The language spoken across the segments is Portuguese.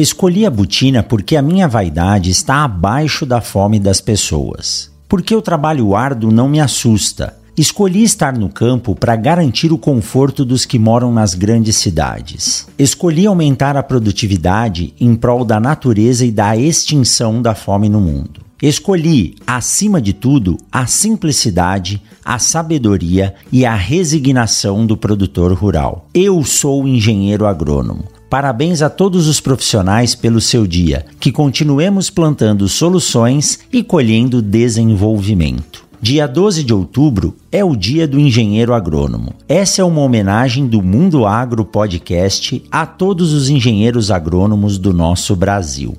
Escolhi a botina porque a minha vaidade está abaixo da fome das pessoas. Porque o trabalho árduo não me assusta. Escolhi estar no campo para garantir o conforto dos que moram nas grandes cidades. Escolhi aumentar a produtividade em prol da natureza e da extinção da fome no mundo. Escolhi, acima de tudo, a simplicidade, a sabedoria e a resignação do produtor rural. Eu sou engenheiro agrônomo. Parabéns a todos os profissionais pelo seu dia. Que continuemos plantando soluções e colhendo desenvolvimento. Dia 12 de outubro é o Dia do Engenheiro Agrônomo. Essa é uma homenagem do Mundo Agro Podcast a todos os engenheiros agrônomos do nosso Brasil.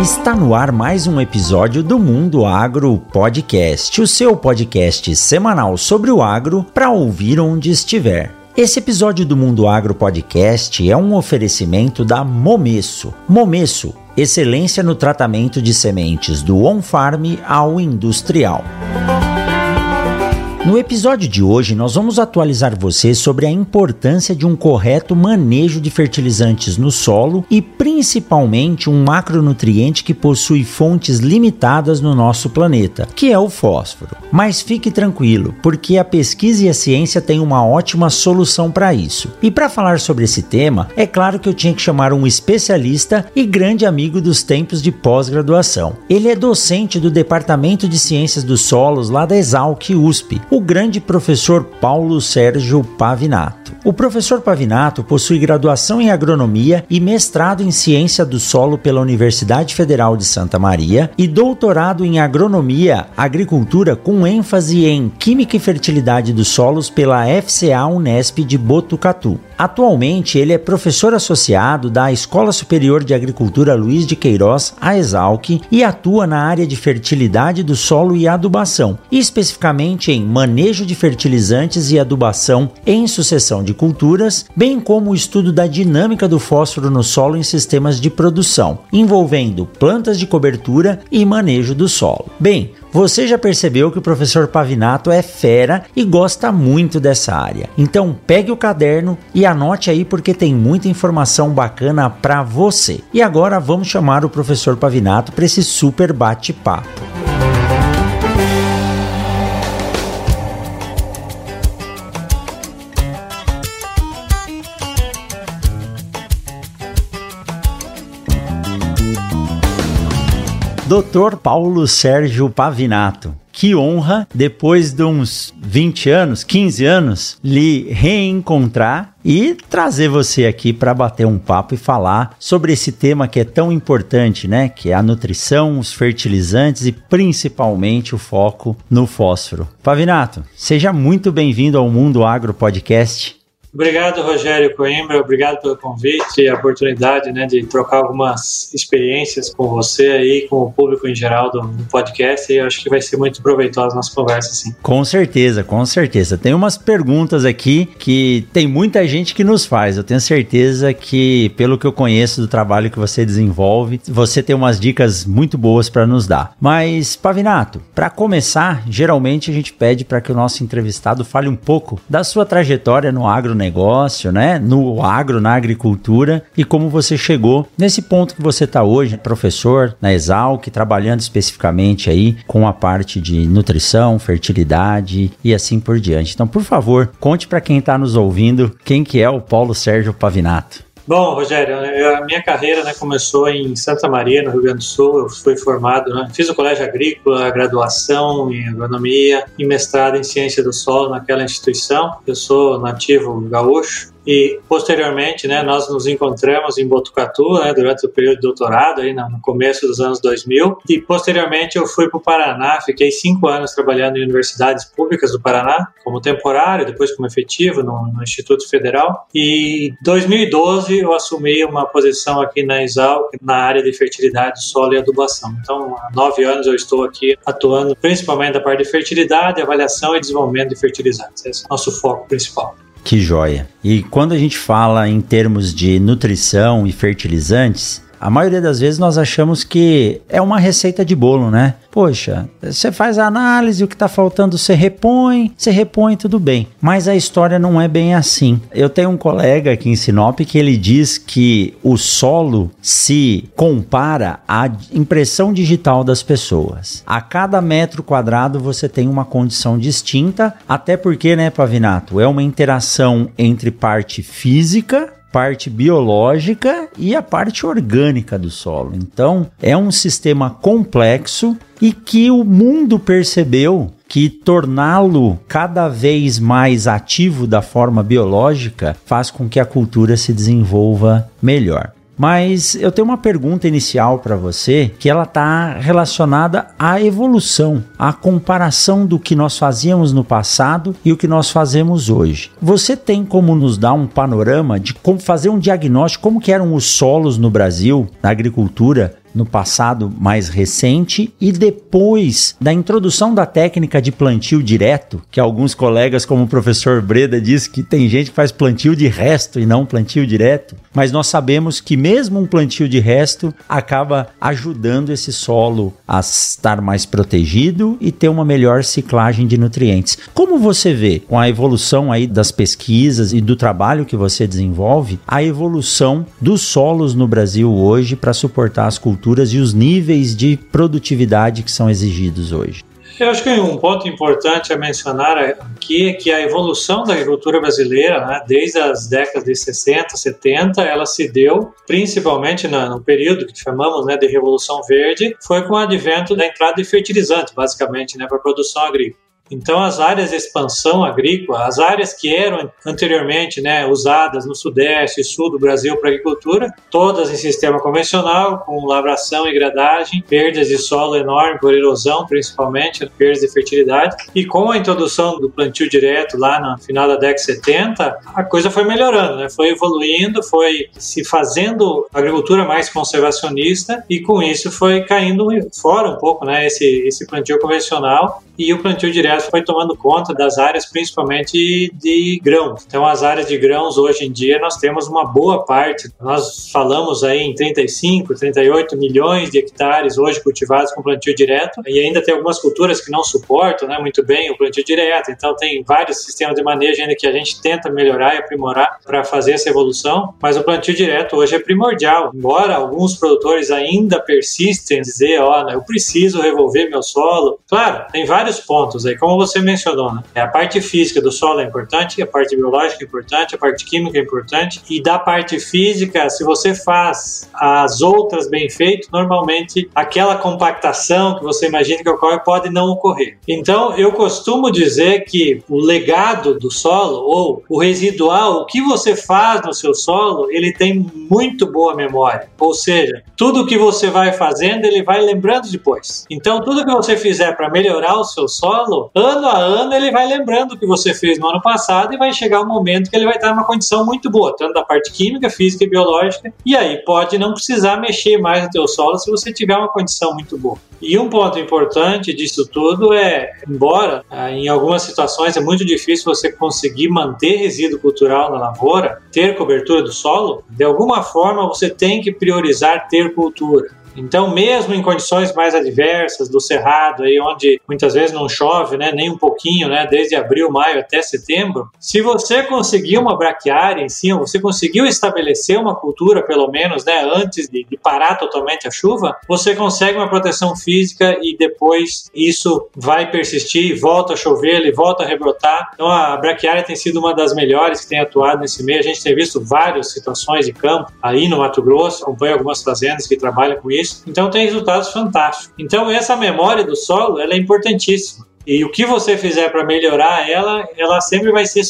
Está no ar mais um episódio do Mundo Agro Podcast, o seu podcast semanal sobre o agro para ouvir onde estiver. Esse episódio do Mundo Agro Podcast é um oferecimento da Momesso. Momesso, excelência no tratamento de sementes do on-farm ao industrial. No episódio de hoje, nós vamos atualizar você sobre a importância de um correto manejo de fertilizantes no solo e principalmente um macronutriente que possui fontes limitadas no nosso planeta, que é o fósforo. Mas fique tranquilo, porque a pesquisa e a ciência têm uma ótima solução para isso. E para falar sobre esse tema, é claro que eu tinha que chamar um especialista e grande amigo dos tempos de pós-graduação. Ele é docente do Departamento de Ciências dos Solos lá da Exalc USP o grande professor Paulo Sérgio Pavinato. O professor Pavinato possui graduação em agronomia e mestrado em ciência do solo pela Universidade Federal de Santa Maria e doutorado em agronomia, agricultura com ênfase em química e fertilidade dos solos pela FCA Unesp de Botucatu. Atualmente, ele é professor associado da Escola Superior de Agricultura Luiz de Queiroz, a Exalc, e atua na área de fertilidade do solo e adubação, especificamente em manejo de fertilizantes e adubação em sucessão de culturas, bem como o estudo da dinâmica do fósforo no solo em sistemas de produção, envolvendo plantas de cobertura e manejo do solo. Bem, você já percebeu que o professor Pavinato é fera e gosta muito dessa área. Então pegue o caderno e anote aí porque tem muita informação bacana para você. E agora vamos chamar o professor Pavinato para esse super bate-papo. Dr. Paulo Sérgio Pavinato. Que honra, depois de uns 20 anos, 15 anos, lhe reencontrar e trazer você aqui para bater um papo e falar sobre esse tema que é tão importante, né? Que é a nutrição, os fertilizantes e principalmente o foco no fósforo. Pavinato, seja muito bem-vindo ao Mundo Agro Podcast. Obrigado, Rogério Coimbra. Obrigado pelo convite e a oportunidade né, de trocar algumas experiências com você aí, com o público em geral do, do podcast. E eu acho que vai ser muito proveitosa a nossa conversa, sim. Com certeza, com certeza. Tem umas perguntas aqui que tem muita gente que nos faz. Eu tenho certeza que, pelo que eu conheço do trabalho que você desenvolve, você tem umas dicas muito boas para nos dar. Mas, Pavinato, para começar, geralmente a gente pede para que o nosso entrevistado fale um pouco da sua trajetória no agro agronegócio, né? No agro, na agricultura e como você chegou nesse ponto que você está hoje, professor na Exalc, trabalhando especificamente aí com a parte de nutrição, fertilidade e assim por diante. Então, por favor, conte para quem está nos ouvindo quem que é o Paulo Sérgio Pavinato. Bom, Rogério, a minha carreira né, começou em Santa Maria, no Rio Grande do Sul. Eu fui formado, né, fiz o colégio agrícola, graduação em agronomia e mestrado em ciência do solo naquela instituição. Eu sou nativo gaúcho e posteriormente, né, nós nos encontramos em Botucatu, né, durante o período de doutorado, aí no começo dos anos 2000, e posteriormente eu fui para o Paraná, fiquei cinco anos trabalhando em universidades públicas do Paraná, como temporário, depois como efetivo no, no Instituto Federal, e em 2012 eu assumi uma posição aqui na Exalc, na área de fertilidade, solo e adubação. Então, há nove anos eu estou aqui atuando principalmente da parte de fertilidade, avaliação e desenvolvimento de fertilizantes. Esse é o nosso foco principal. Que joia! E quando a gente fala em termos de nutrição e fertilizantes, a maioria das vezes nós achamos que é uma receita de bolo, né? Poxa, você faz a análise, o que está faltando você repõe, você repõe, tudo bem. Mas a história não é bem assim. Eu tenho um colega aqui em Sinop que ele diz que o solo se compara à impressão digital das pessoas. A cada metro quadrado você tem uma condição distinta, até porque, né, Pavinato, é uma interação entre parte física parte biológica e a parte orgânica do solo. Então, é um sistema complexo e que o mundo percebeu que torná-lo cada vez mais ativo da forma biológica faz com que a cultura se desenvolva melhor. Mas eu tenho uma pergunta inicial para você que ela está relacionada à evolução, à comparação do que nós fazíamos no passado e o que nós fazemos hoje. Você tem como nos dar um panorama de como fazer um diagnóstico como que eram os solos no Brasil, na agricultura, no passado mais recente e depois da introdução da técnica de plantio direto, que alguns colegas, como o professor Breda, diz que tem gente que faz plantio de resto e não plantio direto, mas nós sabemos que mesmo um plantio de resto acaba ajudando esse solo a estar mais protegido e ter uma melhor ciclagem de nutrientes. Como você vê com a evolução aí das pesquisas e do trabalho que você desenvolve, a evolução dos solos no Brasil hoje para suportar as culturas culturas e os níveis de produtividade que são exigidos hoje. Eu acho que um ponto importante a mencionar aqui é que a evolução da agricultura brasileira, né, desde as décadas de 60, 70, ela se deu principalmente no, período que chamamos né, de Revolução Verde, foi com o advento da entrada de fertilizantes, basicamente, né, para a produção agrícola. Então, as áreas de expansão agrícola, as áreas que eram anteriormente né, usadas no sudeste e sul do Brasil para agricultura, todas em sistema convencional, com lavração e gradagem, perdas de solo enorme por erosão, principalmente, perdas de fertilidade. E com a introdução do plantio direto lá no final da década de 70, a coisa foi melhorando, né? foi evoluindo, foi se fazendo agricultura mais conservacionista e com isso foi caindo fora um pouco né, esse, esse plantio convencional e o plantio direto foi tomando conta das áreas principalmente de grãos. Então, as áreas de grãos hoje em dia nós temos uma boa parte. Nós falamos aí em 35, 38 milhões de hectares hoje cultivados com plantio direto e ainda tem algumas culturas que não suportam né, muito bem o plantio direto. Então, tem vários sistemas de manejo ainda que a gente tenta melhorar e aprimorar para fazer essa evolução. Mas o plantio direto hoje é primordial. Embora alguns produtores ainda persistem em dizer, ó, oh, eu preciso revolver meu solo. Claro, tem vários pontos aí, como você mencionou, né? A parte física do solo é importante, a parte biológica é importante, a parte química é importante, e da parte física, se você faz as outras bem feitas, normalmente aquela compactação que você imagina que ocorre pode não ocorrer. Então, eu costumo dizer que o legado do solo, ou o residual, o que você faz no seu solo, ele tem muito boa memória. Ou seja, tudo que você vai fazendo, ele vai lembrando depois. Então, tudo que você fizer para melhorar o seu solo, ano a ano ele vai lembrando o que você fez no ano passado e vai chegar um momento que ele vai estar numa condição muito boa, tanto da parte química, física e biológica, e aí pode não precisar mexer mais no teu solo se você tiver uma condição muito boa. E um ponto importante disso tudo é, embora ah, em algumas situações é muito difícil você conseguir manter resíduo cultural na lavoura, ter cobertura do solo, de alguma forma você tem que priorizar ter cultura. Então, mesmo em condições mais adversas do cerrado, aí onde muitas vezes não chove, né, nem um pouquinho, né, desde abril, maio até setembro, se você conseguiu uma braquiária em cima, você conseguiu estabelecer uma cultura, pelo menos, né, antes de, de parar totalmente a chuva, você consegue uma proteção física e depois isso vai persistir, volta a chover, ele volta a rebrotar. Então, a braquiária tem sido uma das melhores que tem atuado nesse meio. A gente tem visto várias situações de campo aí no Mato Grosso, acompanho algumas fazendas que trabalham com isso isso. Então tem resultados fantásticos. Então essa memória do solo ela é importantíssima. E o que você fizer para melhorar ela, ela sempre vai ser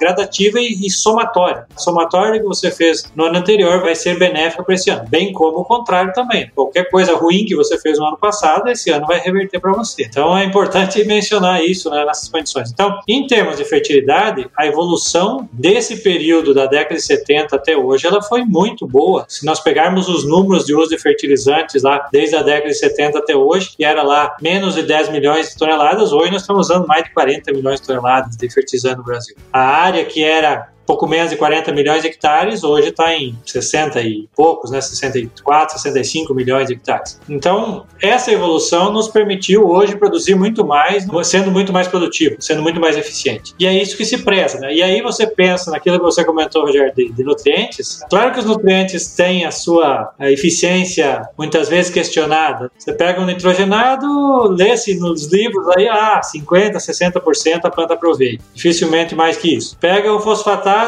gradativa e, e somatória. A somatória que você fez no ano anterior vai ser benéfica para esse ano, bem como o contrário também. Qualquer coisa ruim que você fez no ano passado, esse ano vai reverter para você. Então é importante mencionar isso né, nessas condições. Então, em termos de fertilidade, a evolução desse período da década de 70 até hoje, ela foi muito boa. Se nós pegarmos os números de uso de fertilizantes lá desde a década de 70 até hoje, que era lá menos de 10 milhões de toneladas, hoje nós estamos usando mais de 40 milhões de toneladas de fertilizante no Brasil. A área que era pouco menos de 40 milhões de hectares, hoje está em 60 e poucos, né, 64, 65 milhões de hectares. Então, essa evolução nos permitiu hoje produzir muito mais, sendo muito mais produtivo, sendo muito mais eficiente. E é isso que se preza, né? E aí você pensa naquilo que você comentou, Rogério, de, de nutrientes. Claro que os nutrientes têm a sua a eficiência muitas vezes questionada. Você pega um nitrogenado, lê-se nos livros aí, ah, 50, 60% a planta aproveita. Dificilmente mais que isso. Pega o fosfatado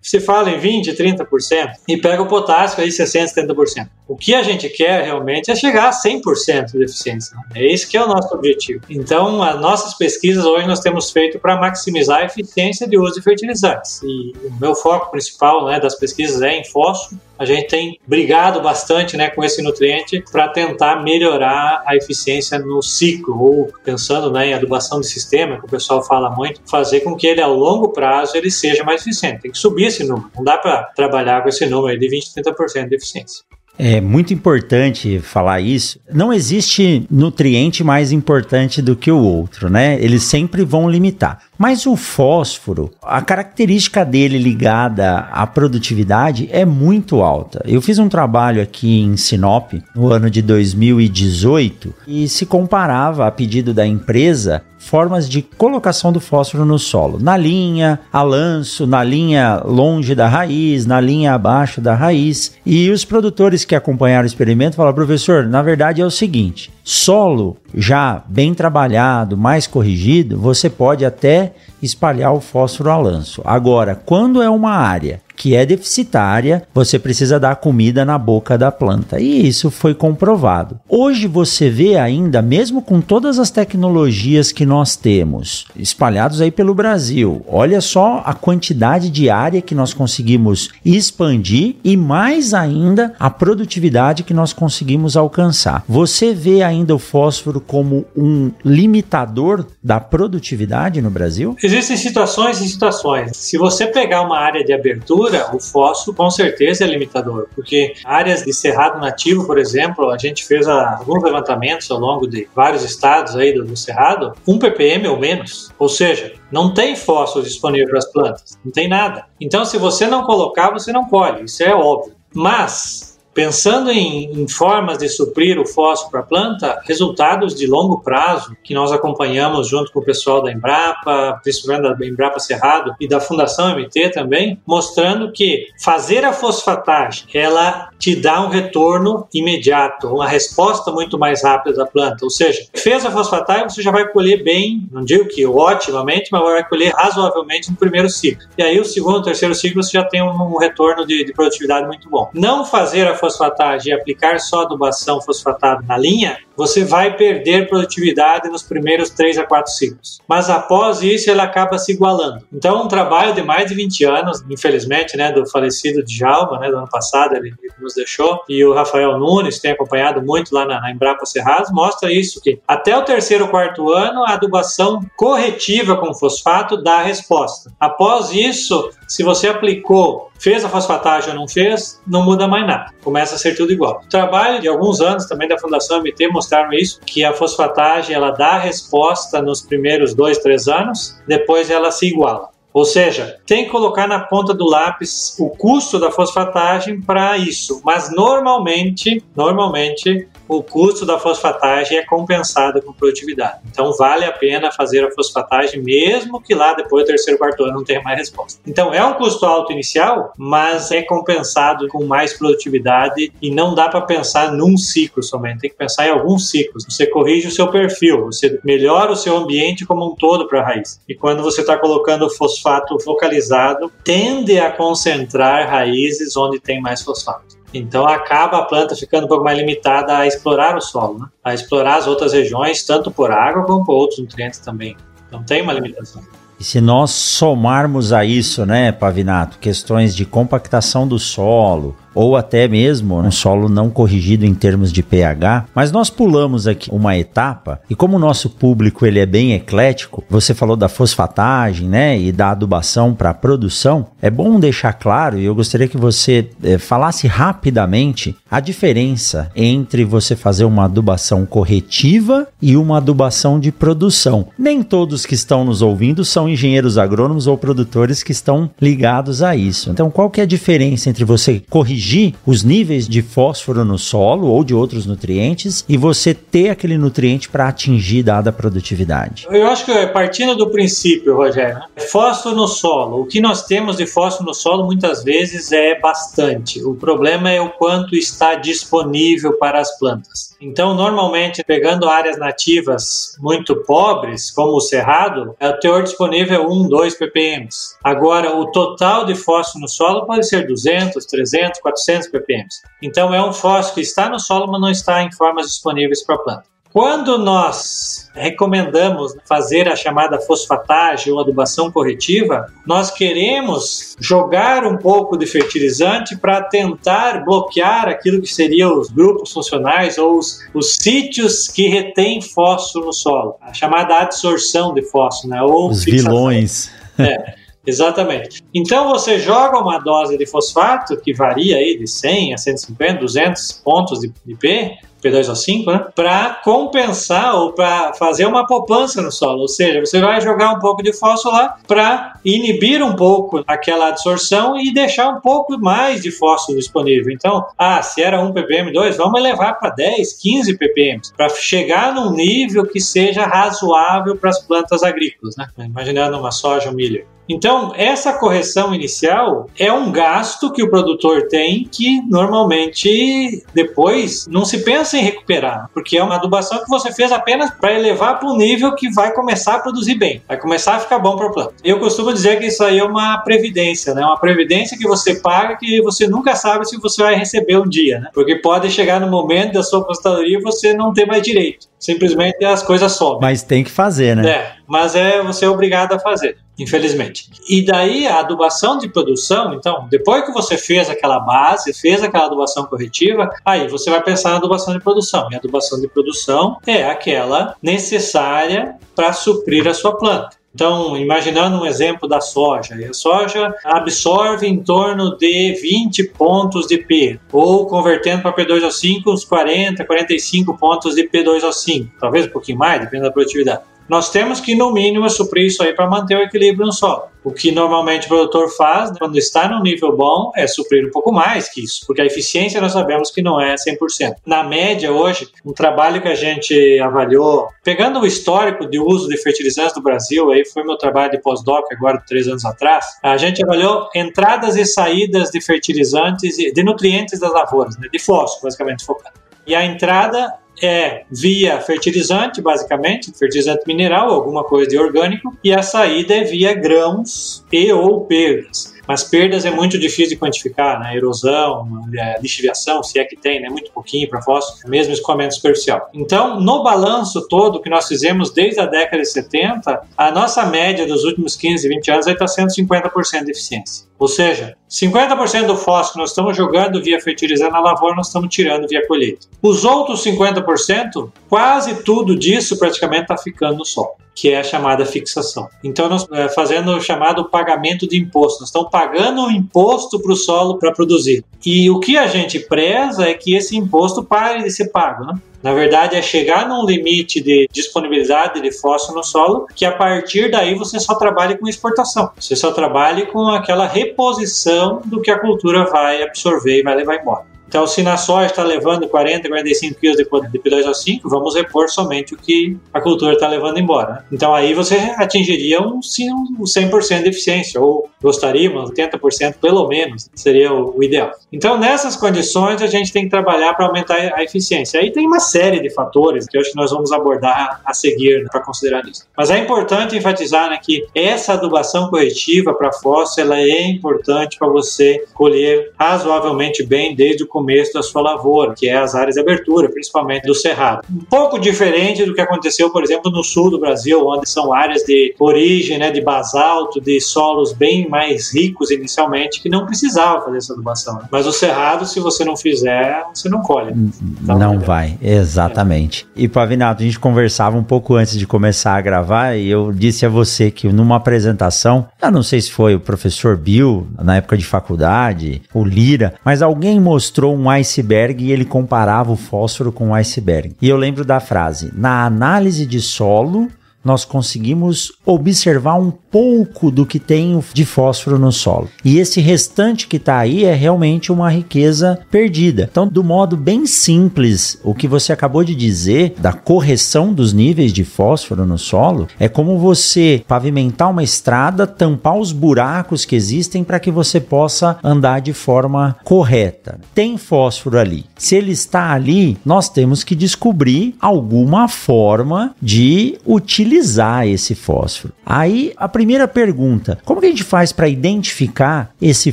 se fala em 20%, 30%, e pega o potássio aí 60%, 70%. O que a gente quer realmente é chegar a 100% de eficiência. É esse que é o nosso objetivo. Então, as nossas pesquisas hoje nós temos feito para maximizar a eficiência de uso de fertilizantes. E o meu foco principal né, das pesquisas é em fósforo. A gente tem brigado bastante né, com esse nutriente para tentar melhorar a eficiência no ciclo, ou pensando né, em adubação de sistema, que o pessoal fala muito, fazer com que ele, ao longo prazo, ele seja mais eficiente. Tem que subir esse número. Não dá para trabalhar com esse número de 20, 30% de eficiência. É muito importante falar isso. Não existe nutriente mais importante do que o outro, né? Eles sempre vão limitar. Mas o fósforo, a característica dele ligada à produtividade é muito alta. Eu fiz um trabalho aqui em Sinop no ano de 2018 e se comparava a pedido da empresa formas de colocação do fósforo no solo. Na linha a lanço, na linha longe da raiz, na linha abaixo da raiz. E os produtores que acompanharam o experimento falaram, professor, na verdade é o seguinte: solo já bem trabalhado, mais corrigido, você pode até espalhar o fósforo a lanço. Agora, quando é uma área que é deficitária, você precisa dar comida na boca da planta. E isso foi comprovado. Hoje você vê ainda, mesmo com todas as tecnologias que nós temos espalhados aí pelo Brasil, olha só a quantidade de área que nós conseguimos expandir e mais ainda a produtividade que nós conseguimos alcançar. Você vê ainda o fósforo como um limitador da produtividade no Brasil? Existem situações e situações. Se você pegar uma área de abertura, o fósforo com certeza é limitador, porque áreas de cerrado nativo, por exemplo, a gente fez alguns levantamentos ao longo de vários estados aí do, do cerrado, um ppm ou menos. Ou seja, não tem fósforo disponível para as plantas, não tem nada. Então, se você não colocar, você não colhe, isso é óbvio. Mas Pensando em, em, formas de suprir o fósforo para a planta, resultados de longo prazo que nós acompanhamos junto com o pessoal da Embrapa, principalmente da Embrapa Cerrado e da Fundação MT também, mostrando que fazer a fosfatagem ela te dá um retorno imediato, uma resposta muito mais rápida da planta. Ou seja, fez a fosfatagem, você já vai colher bem, não digo que otimamente, mas vai colher razoavelmente no primeiro ciclo. E aí o segundo, terceiro ciclo você já tem um, um retorno de, de produtividade muito bom. Não fazer a fosfatagem e aplicar só adubação fosfatada na linha, você vai perder produtividade nos primeiros 3 a 4 ciclos. Mas após isso, ele acaba se igualando. Então, um trabalho de mais de 20 anos, infelizmente, né, do falecido Djalma, né, do ano passado, ele, nos deixou, e o Rafael Nunes tem acompanhado muito lá na, na Embrapa Serraz, mostra isso, que até o terceiro ou quarto ano, a adubação corretiva com fosfato dá a resposta. Após isso, se você aplicou, fez a fosfatagem ou não fez, não muda mais nada. Começa a ser tudo igual. O trabalho de alguns anos também da Fundação MT isso, que a fosfatagem ela dá resposta nos primeiros dois, três anos, depois ela se iguala. Ou seja, tem que colocar na ponta do lápis o custo da fosfatagem para isso. Mas normalmente, normalmente o custo da fosfatagem é compensado com produtividade. Então vale a pena fazer a fosfatagem, mesmo que lá depois do terceiro, quarto ano não tenha mais resposta. Então é um custo alto inicial, mas é compensado com mais produtividade e não dá para pensar num ciclo somente, tem que pensar em alguns ciclos. Você corrige o seu perfil, você melhora o seu ambiente como um todo para a raiz. E quando você está colocando fosfato focalizado, tende a concentrar raízes onde tem mais fosfato. Então acaba a planta ficando um pouco mais limitada a explorar o solo, né? a explorar as outras regiões, tanto por água como por outros nutrientes também. Então tem uma limitação. E se nós somarmos a isso, né, Pavinato, questões de compactação do solo, ou até mesmo um solo não corrigido em termos de pH, mas nós pulamos aqui uma etapa e como o nosso público ele é bem eclético, você falou da fosfatagem, né, e da adubação para produção, é bom deixar claro e eu gostaria que você é, falasse rapidamente a diferença entre você fazer uma adubação corretiva e uma adubação de produção. Nem todos que estão nos ouvindo são engenheiros agrônomos ou produtores que estão ligados a isso. Então, qual que é a diferença entre você corrigir corrigir os níveis de fósforo no solo ou de outros nutrientes e você ter aquele nutriente para atingir dada produtividade? Eu acho que é partindo do princípio, Rogério, né? fósforo no solo. O que nós temos de fósforo no solo muitas vezes é bastante. O problema é o quanto está disponível para as plantas. Então, normalmente, pegando áreas nativas muito pobres, como o cerrado, o teor disponível é 1, 2 ppm. Agora, o total de fósforo no solo pode ser 200, 300, 400 400 ppm. Então é um fósforo que está no solo, mas não está em formas disponíveis para a planta. Quando nós recomendamos fazer a chamada fosfatagem ou adubação corretiva, nós queremos jogar um pouco de fertilizante para tentar bloquear aquilo que seriam os grupos funcionais ou os, os sítios que retêm fósforo no solo, a chamada absorção de fósforo, né? ou os fixação. vilões. É. Exatamente. Então você joga uma dose de fosfato que varia aí de 100 a 150, 200 pontos de, de P, P2O5, né? Para compensar ou para fazer uma poupança no solo. Ou seja, você vai jogar um pouco de fósforo lá para inibir um pouco aquela absorção e deixar um pouco mais de fósforo disponível. Então, ah, se era 1 ppm, 2, vamos elevar para 10, 15 ppm, para chegar num nível que seja razoável para as plantas agrícolas, né? Imaginando uma soja, um milho. Então, essa correção inicial é um gasto que o produtor tem que normalmente depois não se pensa em recuperar, porque é uma adubação que você fez apenas para elevar para o nível que vai começar a produzir bem, vai começar a ficar bom para o planta. Eu costumo dizer que isso aí é uma previdência, né? Uma previdência que você paga que você nunca sabe se você vai receber um dia, né? Porque pode chegar no momento da sua aposentadoria e você não ter mais direito. Simplesmente as coisas sobem. Mas tem que fazer, né? É, mas é você é obrigado a fazer infelizmente. E daí a adubação de produção, então, depois que você fez aquela base, fez aquela adubação corretiva, aí você vai pensar na adubação de produção. E a adubação de produção é aquela necessária para suprir a sua planta. Então, imaginando um exemplo da soja, a soja absorve em torno de 20 pontos de P, ou convertendo para P2O5, uns 40, 45 pontos de P2O5, talvez um pouquinho mais, dependendo da produtividade nós temos que, no mínimo, suprir isso aí para manter o equilíbrio no solo. O que normalmente o produtor faz, né, quando está no nível bom, é suprir um pouco mais que isso, porque a eficiência nós sabemos que não é 100%. Na média, hoje, um trabalho que a gente avaliou, pegando o histórico de uso de fertilizantes do Brasil, aí foi meu trabalho de pós-doc agora, três anos atrás, a gente avaliou entradas e saídas de fertilizantes, de nutrientes das lavouras, né, de fósforo, basicamente focando. E a entrada é via fertilizante, basicamente, fertilizante mineral, alguma coisa de orgânico, e a saída é via grãos e ou perdas. Mas perdas é muito difícil de quantificar, né? Erosão, é, lixiviação, se é que tem, né? Muito pouquinho para fósforo, mesmo escoamento superficial. Então, no balanço todo que nós fizemos desde a década de 70, a nossa média dos últimos 15, 20 anos vai estar sendo 50% de eficiência. Ou seja, 50% do fósforo nós estamos jogando via fertilizante na lavoura, nós estamos tirando via colheita. Os outros 50%, quase tudo disso praticamente está ficando no solo que é a chamada fixação. Então, nós é, fazendo o chamado pagamento de imposto. Nós estamos pagando um imposto para o solo para produzir. E o que a gente preza é que esse imposto pare de ser pago. Né? Na verdade, é chegar num limite de disponibilidade de fósforo no solo, que a partir daí você só trabalhe com exportação. Você só trabalhe com aquela reposição do que a cultura vai absorver e vai levar embora. Então, se na soja está levando 40, 45 quilos de P2O5, vamos repor somente o que a cultura está levando embora. Então, aí você atingiria um, um 100% de eficiência, ou gostaríamos 80% pelo menos, seria o, o, ideal. Então, nessas condições, a gente tem que trabalhar para aumentar a eficiência. Aí tem uma série de fatores que eu acho que nós vamos abordar a seguir né, para considerar isso. Mas é importante enfatizar né, que essa adubação corretiva para fósforo ela é importante para você colher razoavelmente bem desde o começo da sua lavoura, que é as áreas de abertura, principalmente do cerrado. Um pouco diferente do que aconteceu, por exemplo, no sul do Brasil, onde são áreas de origem, né, de basalto, de solos bem mais ricos inicialmente, que não precisava fazer essa adubação. Mas o cerrado, se você não fizer, você não colhe. Então, não vai, exatamente. É. E Pavinato, a gente conversava um pouco antes de começar a gravar e eu disse a você que numa apresentação, eu não sei se foi o professor Bill, na época de faculdade, o Lira, mas alguém mostrou um iceberg e ele comparava o fósforo com o iceberg. E eu lembro da frase: na análise de solo, nós conseguimos observar um pouco do que tem de fósforo no solo. E esse restante que está aí é realmente uma riqueza perdida. Então, do modo bem simples, o que você acabou de dizer da correção dos níveis de fósforo no solo é como você pavimentar uma estrada, tampar os buracos que existem para que você possa andar de forma correta. Tem fósforo ali. Se ele está ali, nós temos que descobrir alguma forma de utilizar esse fósforo. Aí a pergunta: como que a gente faz para identificar esse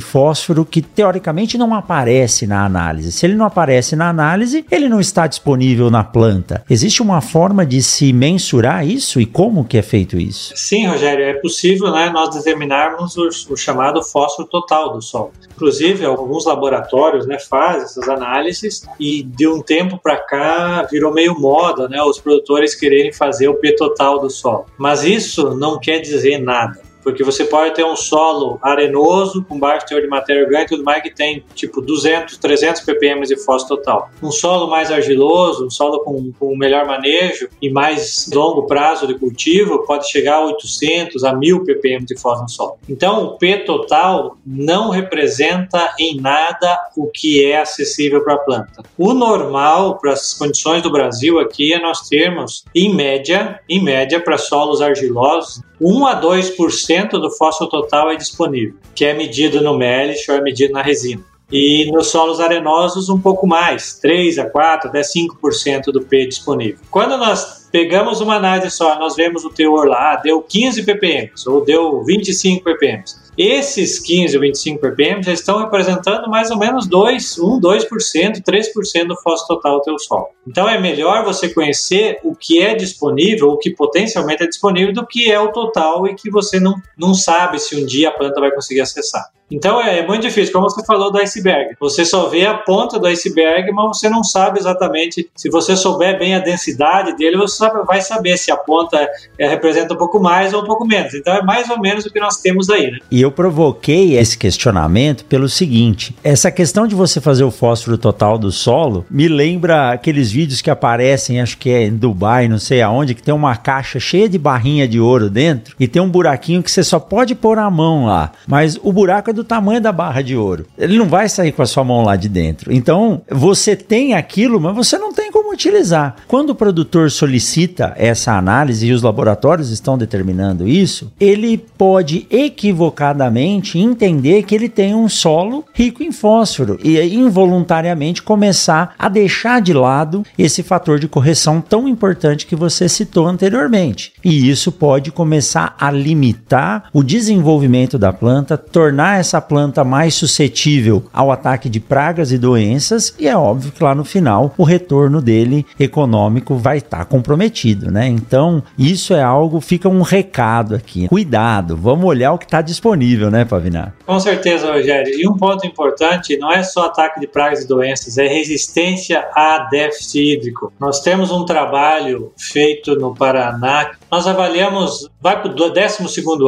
fósforo que teoricamente não aparece na análise? Se ele não aparece na análise, ele não está disponível na planta. Existe uma forma de se mensurar isso e como que é feito isso? Sim, Rogério, é possível né, nós determinarmos o, o chamado fósforo total do solo. Inclusive, alguns laboratórios né, fazem essas análises e de um tempo para cá virou meio moda né, os produtores quererem fazer o P total do solo. Mas isso não quer dizer nada porque você pode ter um solo arenoso, com baixo teor de matéria orgânica e tudo mais, que tem tipo 200, 300 ppm de fósforo total. Um solo mais argiloso, um solo com, com melhor manejo e mais longo prazo de cultivo, pode chegar a 800 a 1000 ppm de fósforo no solo. Então, o P total não representa em nada o que é acessível para a planta. O normal para as condições do Brasil aqui é nós termos, em média, em média para solos argilosos, 1 a 2% do fósforo total é disponível, que é medido no melich ou é medido na resina. E nos solos arenosos, um pouco mais, 3 a 4, até 5% do P disponível. Quando nós pegamos uma análise só, nós vemos o teor lá, deu 15 ppm ou deu 25 ppm. Esses 15 ou 25 ppm já estão representando mais ou menos 2, 1, 2%, 3% do fósforo total do teu solo. Então é melhor você conhecer o que é disponível, o que potencialmente é disponível, do que é o total e que você não, não sabe se um dia a planta vai conseguir acessar. Então é, é, muito difícil, como você falou do iceberg. Você só vê a ponta do iceberg, mas você não sabe exatamente. Se você souber bem a densidade dele, você vai saber se a ponta é, representa um pouco mais ou um pouco menos. Então é mais ou menos o que nós temos aí, né? E eu provoquei esse questionamento pelo seguinte: essa questão de você fazer o fósforo total do solo me lembra aqueles vídeos que aparecem, acho que é em Dubai, não sei aonde, que tem uma caixa cheia de barrinha de ouro dentro e tem um buraquinho que você só pode pôr a mão lá. Mas o buraco é do do tamanho da barra de ouro. Ele não vai sair com a sua mão lá de dentro. Então, você tem aquilo, mas você não tem como utilizar. Quando o produtor solicita essa análise e os laboratórios estão determinando isso, ele pode equivocadamente entender que ele tem um solo rico em fósforo e involuntariamente começar a deixar de lado esse fator de correção tão importante que você citou anteriormente. E isso pode começar a limitar o desenvolvimento da planta, tornar essa essa planta mais suscetível ao ataque de pragas e doenças, e é óbvio que lá no final o retorno dele econômico vai estar tá comprometido, né? Então, isso é algo, fica um recado aqui. Cuidado, vamos olhar o que está disponível, né, Pavinar? Com certeza, Rogério. E um ponto importante, não é só ataque de pragas e doenças, é resistência a déficit hídrico. Nós temos um trabalho feito no Paraná, nós avaliamos, vai para o 12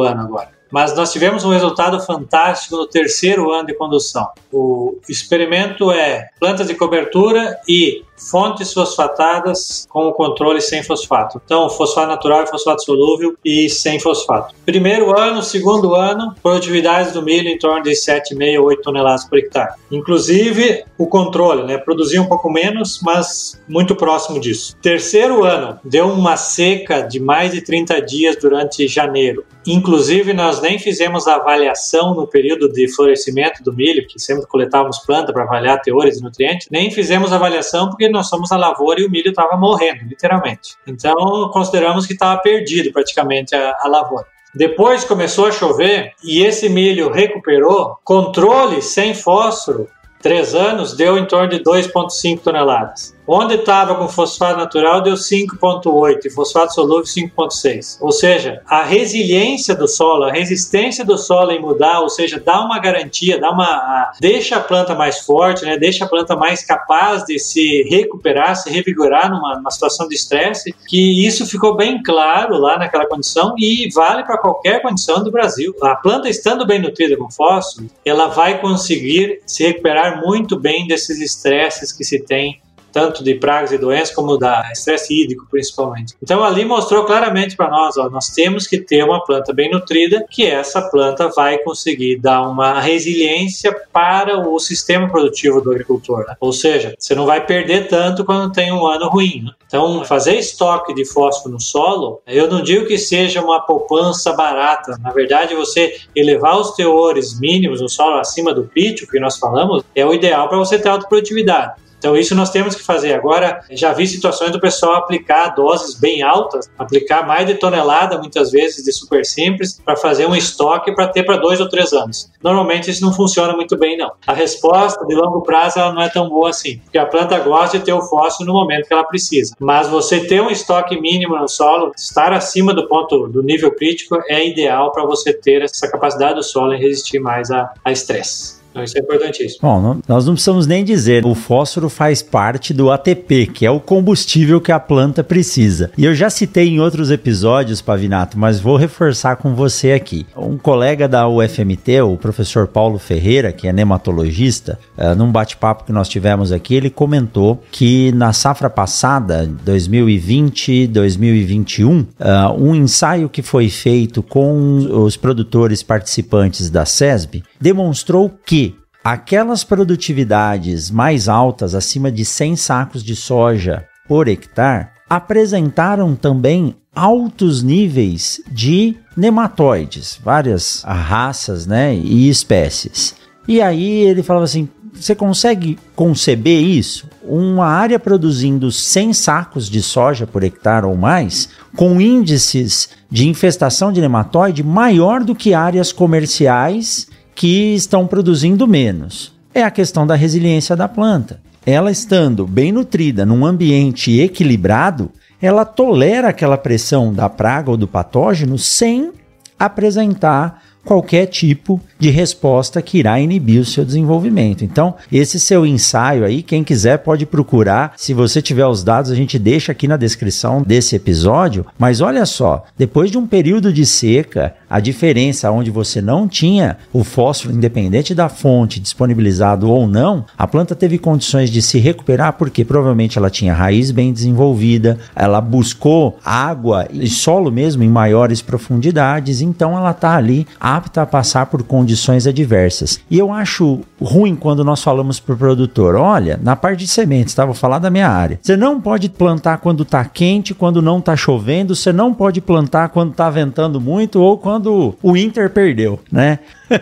ano agora mas nós tivemos um resultado fantástico no terceiro ano de condução. O experimento é plantas de cobertura e fontes fosfatadas com o controle sem fosfato. Então, fosfato natural fosfato solúvel e sem fosfato. Primeiro ano, segundo ano, produtividades do milho em torno de 7,5 8 toneladas por hectare. Inclusive, o controle, né? Produzia um pouco menos, mas muito próximo disso. Terceiro ano, deu uma seca de mais de 30 dias durante janeiro. Inclusive, nós nem fizemos a avaliação no período de florescimento do milho, que sempre coletávamos planta para avaliar teores de nutrientes, nem fizemos avaliação porque nós somos a lavoura e o milho estava morrendo, literalmente. Então, consideramos que estava perdido praticamente a, a lavoura. Depois começou a chover e esse milho recuperou. Controle sem fósforo três anos, deu em torno de 2,5 toneladas. Onde estava com fosfato natural deu 5,8 e fosfato solúvel 5,6. Ou seja, a resiliência do solo, a resistência do solo em mudar, ou seja, dá uma garantia, dá uma, deixa a planta mais forte, né? deixa a planta mais capaz de se recuperar, se revigorar numa, numa situação de estresse, que isso ficou bem claro lá naquela condição e vale para qualquer condição do Brasil. A planta estando bem nutrida com fósforo, ela vai conseguir se recuperar muito bem desses estresses que se tem tanto de pragas e doenças como da estresse hídrico, principalmente. Então ali mostrou claramente para nós, ó, nós temos que ter uma planta bem nutrida, que essa planta vai conseguir dar uma resiliência para o sistema produtivo do agricultor. Né? Ou seja, você não vai perder tanto quando tem um ano ruim. Né? Então, fazer estoque de fósforo no solo, eu não digo que seja uma poupança barata. Na verdade, você elevar os teores mínimos no solo acima do crítico, que nós falamos, é o ideal para você ter alta produtividade. Então, isso nós temos que fazer. Agora, já vi situações do pessoal aplicar doses bem altas, aplicar mais de tonelada, muitas vezes, de super simples, para fazer um estoque para ter para dois ou três anos. Normalmente, isso não funciona muito bem, não. A resposta de longo prazo ela não é tão boa assim, porque a planta gosta de ter o fósforo no momento que ela precisa. Mas você ter um estoque mínimo no solo, estar acima do ponto do nível crítico, é ideal para você ter essa capacidade do solo em resistir mais a estresse. Isso é importantíssimo. Bom, não, nós não precisamos nem dizer, o fósforo faz parte do ATP, que é o combustível que a planta precisa. E eu já citei em outros episódios, Pavinato, mas vou reforçar com você aqui. Um colega da UFMT, o professor Paulo Ferreira, que é nematologista, uh, num bate-papo que nós tivemos aqui, ele comentou que na safra passada, 2020, 2021, uh, um ensaio que foi feito com os produtores participantes da SESB demonstrou que aquelas produtividades mais altas, acima de 100 sacos de soja por hectare, apresentaram também altos níveis de nematóides, várias raças né, e espécies. E aí ele falava assim: você consegue conceber isso? Uma área produzindo 100 sacos de soja por hectare ou mais, com índices de infestação de nematóide maior do que áreas comerciais que estão produzindo menos. É a questão da resiliência da planta. Ela estando bem nutrida num ambiente equilibrado, ela tolera aquela pressão da praga ou do patógeno sem apresentar qualquer tipo de resposta que irá inibir o seu desenvolvimento. Então, esse seu ensaio aí, quem quiser pode procurar. Se você tiver os dados, a gente deixa aqui na descrição desse episódio. Mas olha só, depois de um período de seca, a diferença onde você não tinha o fósforo independente da fonte disponibilizado ou não, a planta teve condições de se recuperar porque provavelmente ela tinha raiz bem desenvolvida, ela buscou água e solo mesmo em maiores profundidades, então ela está ali apta a passar por condições adversas. E eu acho ruim quando nós falamos para o produtor: olha, na parte de sementes, tá? Vou falar da minha área. Você não pode plantar quando está quente, quando não está chovendo, você não pode plantar quando está ventando muito ou quando o Inter perdeu, né?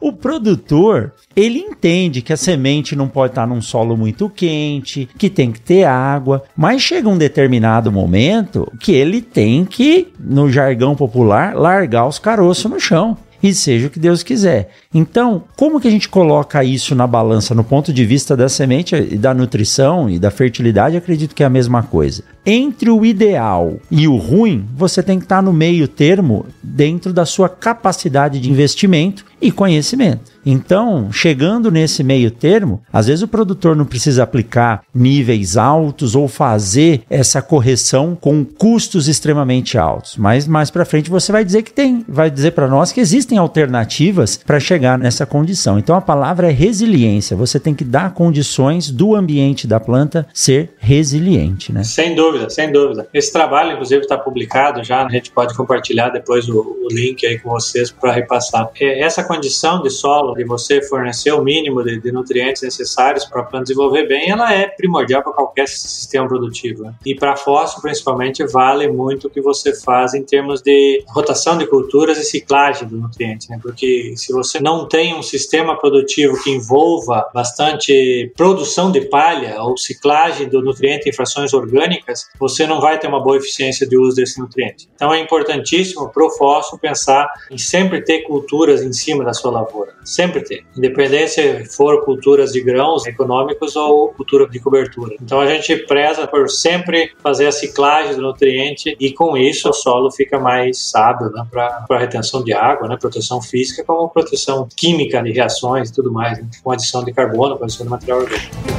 o produtor, ele entende que a semente não pode estar num solo muito quente, que tem que ter água, mas chega um determinado momento que ele tem que, no jargão popular, largar os caroços no chão e seja o que Deus quiser. Então, como que a gente coloca isso na balança no ponto de vista da semente e da nutrição e da fertilidade? Acredito que é a mesma coisa. Entre o ideal e o ruim, você tem que estar no meio termo dentro da sua capacidade de investimento e conhecimento. Então, chegando nesse meio termo, às vezes o produtor não precisa aplicar níveis altos ou fazer essa correção com custos extremamente altos. Mas mais para frente você vai dizer que tem, vai dizer para nós que existem alternativas para chegar nessa condição. Então a palavra é resiliência. Você tem que dar condições do ambiente da planta ser resiliente, né? Sem dúvida, sem dúvida. Esse trabalho, inclusive, está publicado já. A gente pode compartilhar depois o, o link aí com vocês para repassar. É, essa condição de solo de você fornecer o mínimo de, de nutrientes necessários para a planta desenvolver bem, ela é primordial para qualquer sistema produtivo. Né? E para fósforo, principalmente, vale muito o que você faz em termos de rotação de culturas e ciclagem do nutriente, né? porque se você não tem um sistema produtivo que envolva bastante produção de palha ou ciclagem do nutriente em frações orgânicas, você não vai ter uma boa eficiência de uso desse nutriente. Então é importantíssimo para o fósforo pensar em sempre ter culturas em cima da sua lavoura. Sempre tem. Independente se for culturas de grãos econômicos ou cultura de cobertura. Então a gente preza por sempre fazer a ciclagem do nutriente e com isso o solo fica mais sábio né, para retenção de água, né, proteção física, como proteção química de reações e tudo mais, né, com adição de carbono, com adição de material orgânico.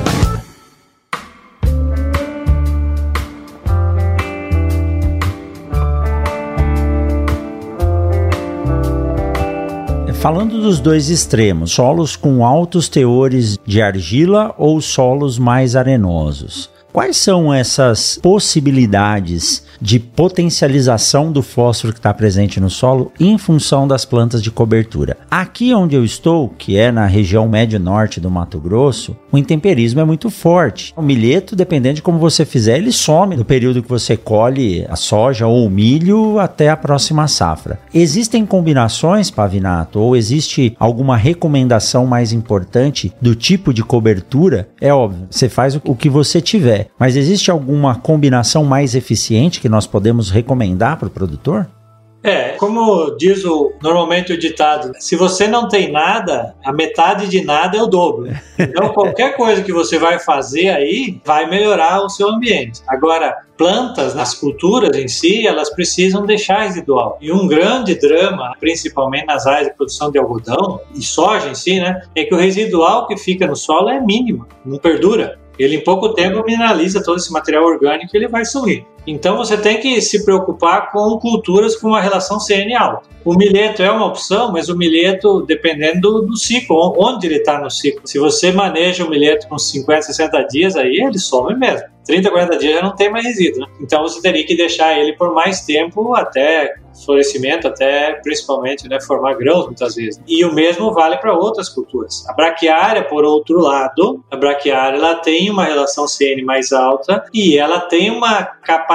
Falando dos dois extremos, solos com altos teores de argila ou solos mais arenosos. Quais são essas possibilidades de potencialização do fósforo que está presente no solo em função das plantas de cobertura. Aqui onde eu estou, que é na região médio-norte do Mato Grosso, o intemperismo é muito forte. O milheto, dependendo de como você fizer, ele some no período que você colhe a soja ou o milho até a próxima safra. Existem combinações, Pavinato, ou existe alguma recomendação mais importante do tipo de cobertura? É óbvio, você faz o que você tiver, mas existe alguma combinação mais eficiente que nós podemos recomendar para o produtor? É, como diz o, normalmente o ditado, se você não tem nada, a metade de nada é o dobro. Então, qualquer coisa que você vai fazer aí vai melhorar o seu ambiente. Agora, plantas, nas culturas em si, elas precisam deixar residual. E um grande drama, principalmente nas áreas de produção de algodão e soja em si, né, é que o residual que fica no solo é mínimo, não perdura. Ele em pouco tempo mineraliza todo esse material orgânico e ele vai sumir. Então você tem que se preocupar com culturas com uma relação CN alta. O milheto é uma opção, mas o milheto, dependendo do, ciclo, onde ele está no ciclo. Se você maneja o milheto com 50, 60 dias, aí ele some mesmo. 30, 40 dias já não tem mais resíduo. Né? Então você teria que deixar ele por mais tempo até florescimento, até principalmente né, formar grãos muitas vezes. E o mesmo vale para outras culturas. A braquiária, por outro lado, a braquiária ela tem uma relação CN mais alta e ela tem uma capacidade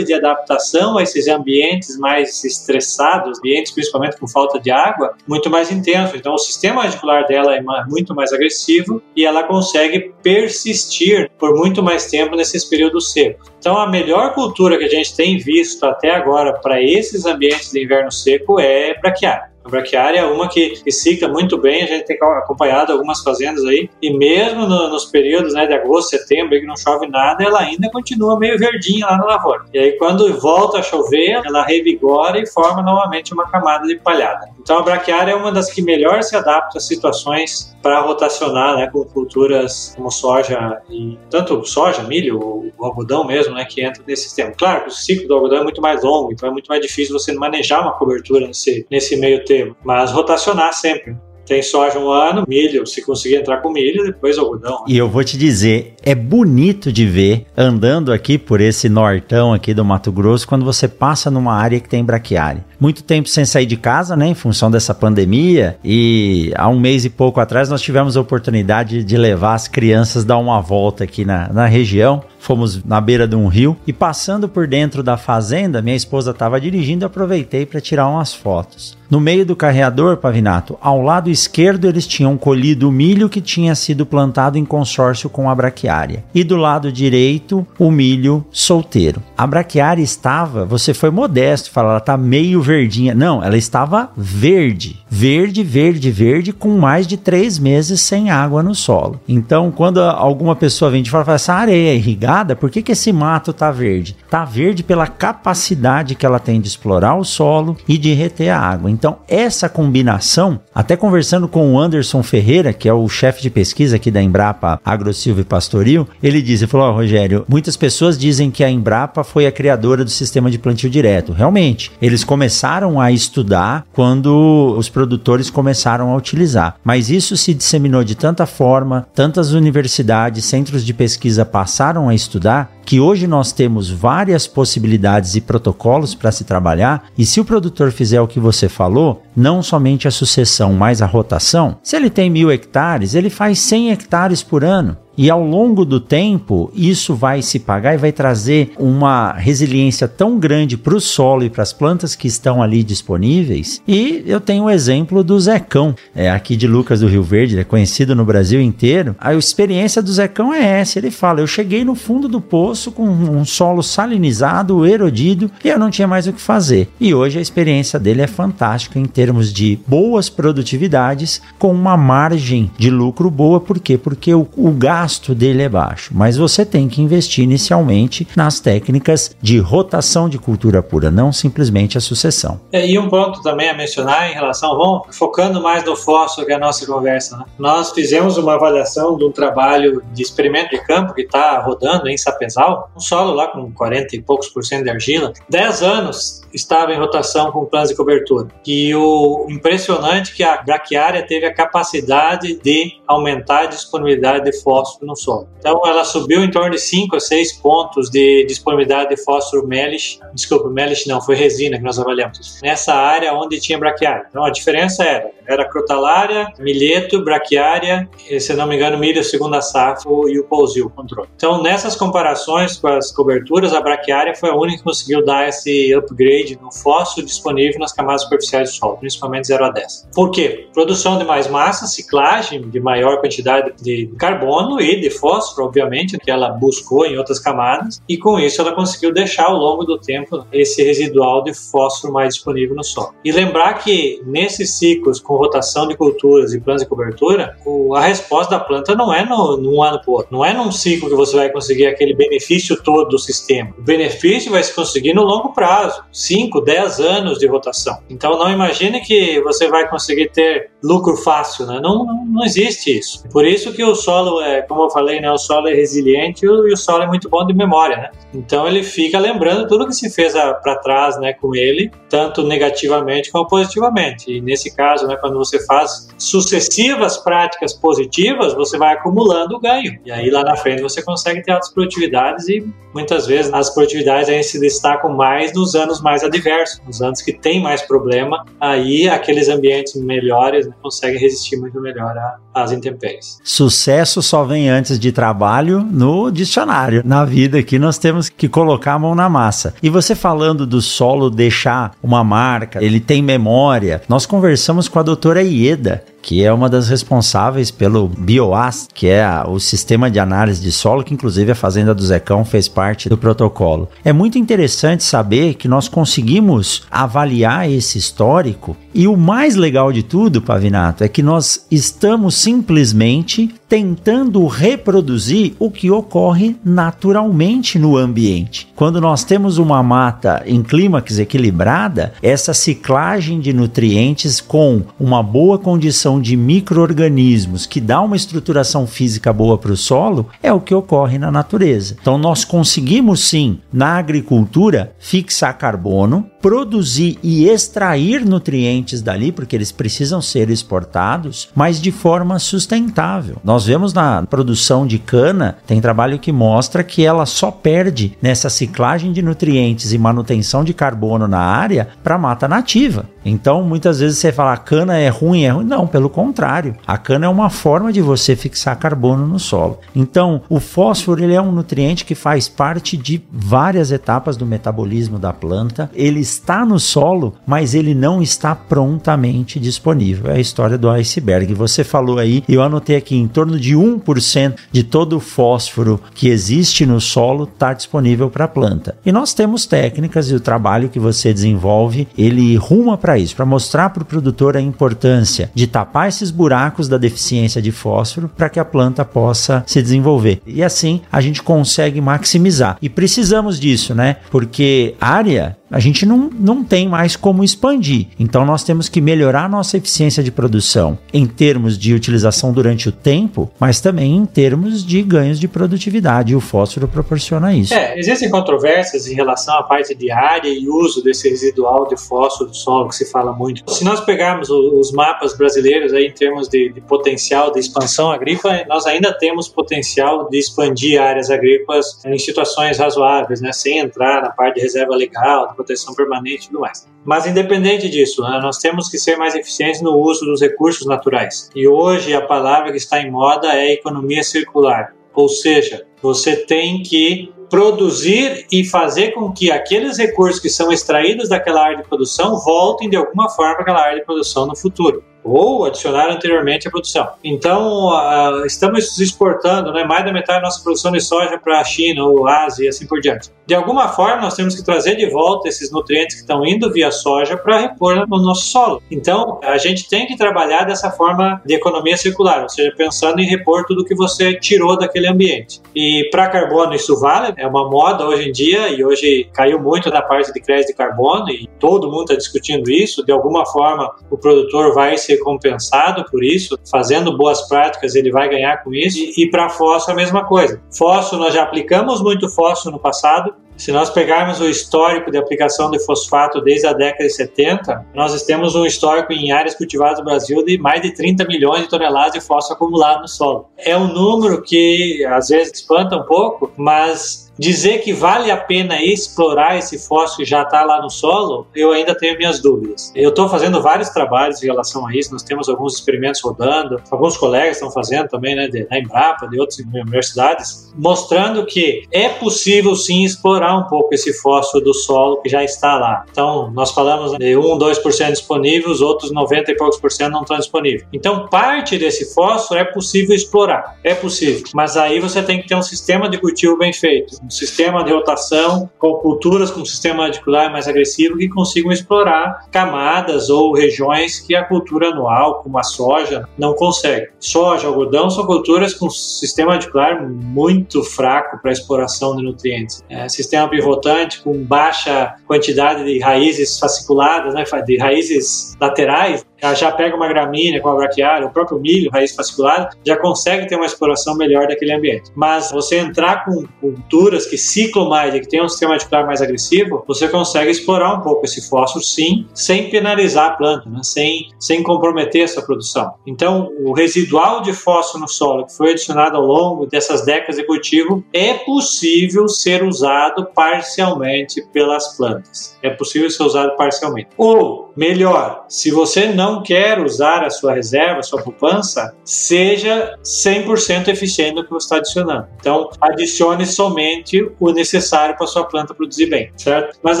de adaptação a esses ambientes mais estressados, ambientes principalmente com falta de água, muito mais intenso. Então o sistema radicular dela é muito mais agressivo e ela consegue persistir por muito mais tempo nesses períodos secos. Então, a melhor cultura que a gente tem visto até agora para esses ambientes de inverno seco é braquiária. A braquiária é uma que, que muito bem, a gente tem acompanhado algumas fazendas aí, e mesmo no, nos períodos né, de agosto, setembro, que não chove nada, ela ainda continua meio verdinha lá na lavoura. E aí, quando volta a chover, ela revigora e forma novamente uma camada de palhada. Então, a braquiária é uma das que melhor se adapta a situações para rotacionar né, com culturas como soja e tanto soja, milho, o algodão mesmo, né, que entra nesse sistema. Claro que o ciclo do algodão é muito mais longo, então é muito mais difícil você manejar uma cobertura nesse, nesse meio termo, mas rotacionar sempre. Tem soja um ano, milho, se conseguir entrar com milho, depois algodão. Né? E eu vou te dizer, é bonito de ver andando aqui por esse nortão aqui do Mato Grosso quando você passa numa área que tem braquiária. Muito tempo sem sair de casa, né, em função dessa pandemia, e há um mês e pouco atrás nós tivemos a oportunidade de levar as crianças dar uma volta aqui na, na região fomos na beira de um rio e passando por dentro da fazenda, minha esposa estava dirigindo aproveitei para tirar umas fotos. No meio do carreador, Pavinato, ao lado esquerdo eles tinham colhido o milho que tinha sido plantado em consórcio com a braquiária. E do lado direito, o milho solteiro. A braquiária estava, você foi modesto, falar, ela está meio verdinha. Não, ela estava verde. Verde, verde, verde, com mais de três meses sem água no solo. Então, quando alguma pessoa vem de fora fala, essa areia é irrigada, por que, que esse mato está verde? Está verde pela capacidade que ela tem de explorar o solo e de reter a água. Então, essa combinação, até conversando com o Anderson Ferreira, que é o chefe de pesquisa aqui da Embrapa Agrosilva e Pastoril, ele disse, ele falou, oh, Rogério, muitas pessoas dizem que a Embrapa foi a criadora do sistema de plantio direto. Realmente, eles começaram a estudar quando os produtores começaram a utilizar. Mas isso se disseminou de tanta forma, tantas universidades, centros de pesquisa passaram a estudar, que hoje nós temos várias possibilidades e protocolos para se trabalhar, e se o produtor fizer o que você falou, não somente a sucessão, mas a rotação, se ele tem mil hectares, ele faz 100 hectares por ano. E ao longo do tempo, isso vai se pagar e vai trazer uma resiliência tão grande para o solo e para as plantas que estão ali disponíveis. E eu tenho o um exemplo do Zecão, é, aqui de Lucas do Rio Verde, é conhecido no Brasil inteiro. A experiência do Zecão é essa: ele fala, eu cheguei no fundo do poço com um solo salinizado, erodido, e eu não tinha mais o que fazer. E hoje a experiência dele é fantástica em termos de boas produtividades, com uma margem de lucro boa, por quê? Porque o, o gasto dele é baixo. Mas você tem que investir inicialmente nas técnicas de rotação de cultura pura, não simplesmente a sucessão. É, e um ponto também a mencionar em relação, vamos focando mais no fósforo que é a nossa conversa, né? Nós fizemos uma avaliação de um trabalho de experimento de campo que está rodando em Sapezal, um solo lá com 40 e poucos por cento de argila, 10 anos estava em rotação com planos de cobertura. E o impressionante é que a braquiária teve a capacidade de aumentar a disponibilidade de fósforo no solo. Então ela subiu em torno de 5 a 6 pontos de disponibilidade de fósforo melish, desculpa, melish não, foi resina que nós avaliamos, nessa área onde tinha braquiária. Então a diferença era, era crotalária, milheto, braquiária, se não me engano, milho segunda safra e o pousio, o controle. Então nessas comparações com as coberturas, a braquiária foi a única que conseguiu dar esse upgrade no fósforo disponível nas camadas superficiais do solo, principalmente 0 a 10. Por quê? Produção de mais massa, ciclagem de maior quantidade de carbono e de fósforo, obviamente, que ela buscou em outras camadas, e com isso ela conseguiu deixar ao longo do tempo esse residual de fósforo mais disponível no solo. E lembrar que nesses ciclos com rotação de culturas e planos de cobertura, a resposta da planta não é no, num ano para outro, não é num ciclo que você vai conseguir aquele benefício todo do sistema. O benefício vai se conseguir no longo prazo, 5, 10 anos de rotação. Então não imagine que você vai conseguir ter lucro fácil, né? Não, não existe isso. Por isso que o solo é, como eu falei, né? O solo é resiliente e o, solo é muito bom de memória, né? Então ele fica lembrando tudo que se fez para trás, né? Com ele, tanto negativamente como positivamente. E nesse caso, né? Quando você faz sucessivas práticas positivas, você vai acumulando o ganho. E aí lá na frente você consegue ter altas produtividades e muitas vezes as produtividades aí se destacam mais nos anos mais adversos, nos anos que tem mais problema. Aí aqueles ambientes melhores né, conseguem resistir muito melhor às intempéries. Sucesso só vem antes de trabalho no dicionário. Na vida aqui nós temos que colocar a mão na massa. E você falando do solo deixar uma marca, ele tem memória. Nós conversamos com a doutora Ieda, que é uma das responsáveis pelo BioAS, que é a, o sistema de análise de solo, que inclusive a Fazenda do Zecão fez parte do protocolo. É muito interessante saber que nós conseguimos avaliar esse histórico e o mais legal de tudo, Pavinato, é que nós estamos simplesmente tentando reproduzir o que ocorre naturalmente no ambiente. Quando nós temos uma mata em clímax equilibrada, essa ciclagem de nutrientes com uma boa condição de micro-organismos que dá uma estruturação física boa para o solo é o que ocorre na natureza. Então nós conseguimos sim, na agricultura, fixar carbono, produzir e extrair nutrientes dali, porque eles precisam ser exportados, mas de forma sustentável. Nós vemos na produção de cana, tem trabalho que mostra que ela só perde nessa ciclagem de nutrientes e manutenção de carbono na área para mata nativa. Então, muitas vezes você fala, a cana é ruim, é ruim. Não, pelo contrário. A cana é uma forma de você fixar carbono no solo. Então, o fósforo ele é um nutriente que faz parte de várias etapas do metabolismo da planta. Ele está no solo, mas ele não está prontamente disponível. É a história do iceberg. Você falou aí, eu anotei aqui, em torno de 1% de todo o fósforo que existe no solo está disponível para a planta. E nós temos técnicas e o trabalho que você desenvolve, ele ruma para para mostrar para o produtor a importância de tapar esses buracos da deficiência de fósforo para que a planta possa se desenvolver. E assim a gente consegue maximizar. E precisamos disso, né? Porque área a gente não, não tem mais como expandir. Então nós temos que melhorar nossa eficiência de produção em termos de utilização durante o tempo, mas também em termos de ganhos de produtividade. E o fósforo proporciona isso. É, existem controvérsias em relação à parte de área e uso desse residual de fósforo do solo que se fala muito. Se nós pegarmos os mapas brasileiros aí em termos de, de potencial de expansão agrícola, nós ainda temos potencial de expandir áreas agrícolas em situações razoáveis, né, sem entrar na parte de reserva legal, proteção permanente e tudo mais. Mas independente disso, né, nós temos que ser mais eficientes no uso dos recursos naturais. E hoje a palavra que está em moda é economia circular Ou seja, você tem que produzir e fazer com que aqueles recursos que são extraídos daquela área de produção voltem de alguma forma para aquela área de produção no futuro ou adicionar anteriormente a produção. Então, uh, estamos exportando né, mais da metade da nossa produção de soja para a China ou Ásia e assim por diante. De alguma forma, nós temos que trazer de volta esses nutrientes que estão indo via soja para repor no nosso solo. Então, a gente tem que trabalhar dessa forma de economia circular, ou seja, pensando em repor tudo que você tirou daquele ambiente. E para carbono isso vale, é uma moda hoje em dia e hoje caiu muito na parte de crédito de carbono e todo mundo está discutindo isso. De alguma forma, o produtor vai ser compensado por isso, fazendo boas práticas, ele vai ganhar com isso. E, e para fósforo, a mesma coisa. Fósforo, nós já aplicamos muito fósforo no passado, se nós pegarmos o histórico de aplicação de fosfato desde a década de 70, nós temos um histórico em áreas cultivadas no Brasil de mais de 30 milhões de toneladas de fósforo acumulado no solo. É um número que às vezes espanta um pouco, mas Dizer que vale a pena explorar esse fósforo que já está lá no solo, eu ainda tenho minhas dúvidas. Eu estou fazendo vários trabalhos em relação a isso, nós temos alguns experimentos rodando, alguns colegas estão fazendo também, né, de, na Embrapa, de outras universidades, mostrando que é possível sim explorar um pouco esse fósforo do solo que já está lá. Então, nós falamos de 1, 2% disponível, os outros 90 e poucos por cento não estão disponíveis. Então, parte desse fósforo é possível explorar, é possível, mas aí você tem que ter um sistema de cultivo bem feito um sistema de rotação com culturas com um sistema radicular mais agressivo que consigam explorar camadas ou regiões que a cultura anual, como a soja, não consegue. Soja, algodão são culturas com sistema radicular muito fraco para exploração de nutrientes. É, sistema pivotante com baixa quantidade de raízes fasciculadas, né, de raízes laterais, já pega uma gramínea com a braquiária, o próprio milho, raiz fasciculada, já consegue ter uma exploração melhor daquele ambiente. Mas você entrar com culturas que ciclam mais e que tem um sistema radicular mais agressivo, você consegue explorar um pouco esse fósforo, sim, sem penalizar a planta, né? sem, sem comprometer essa produção. Então, o residual de fósforo no solo que foi adicionado ao longo dessas décadas de cultivo é possível ser usado parcialmente pelas plantas. É possível ser usado parcialmente. Ou, melhor, se você não quer usar a sua reserva, a sua poupança, seja 100% eficiente no que você está adicionando. Então, adicione somente o necessário para a sua planta produzir bem, certo? Mas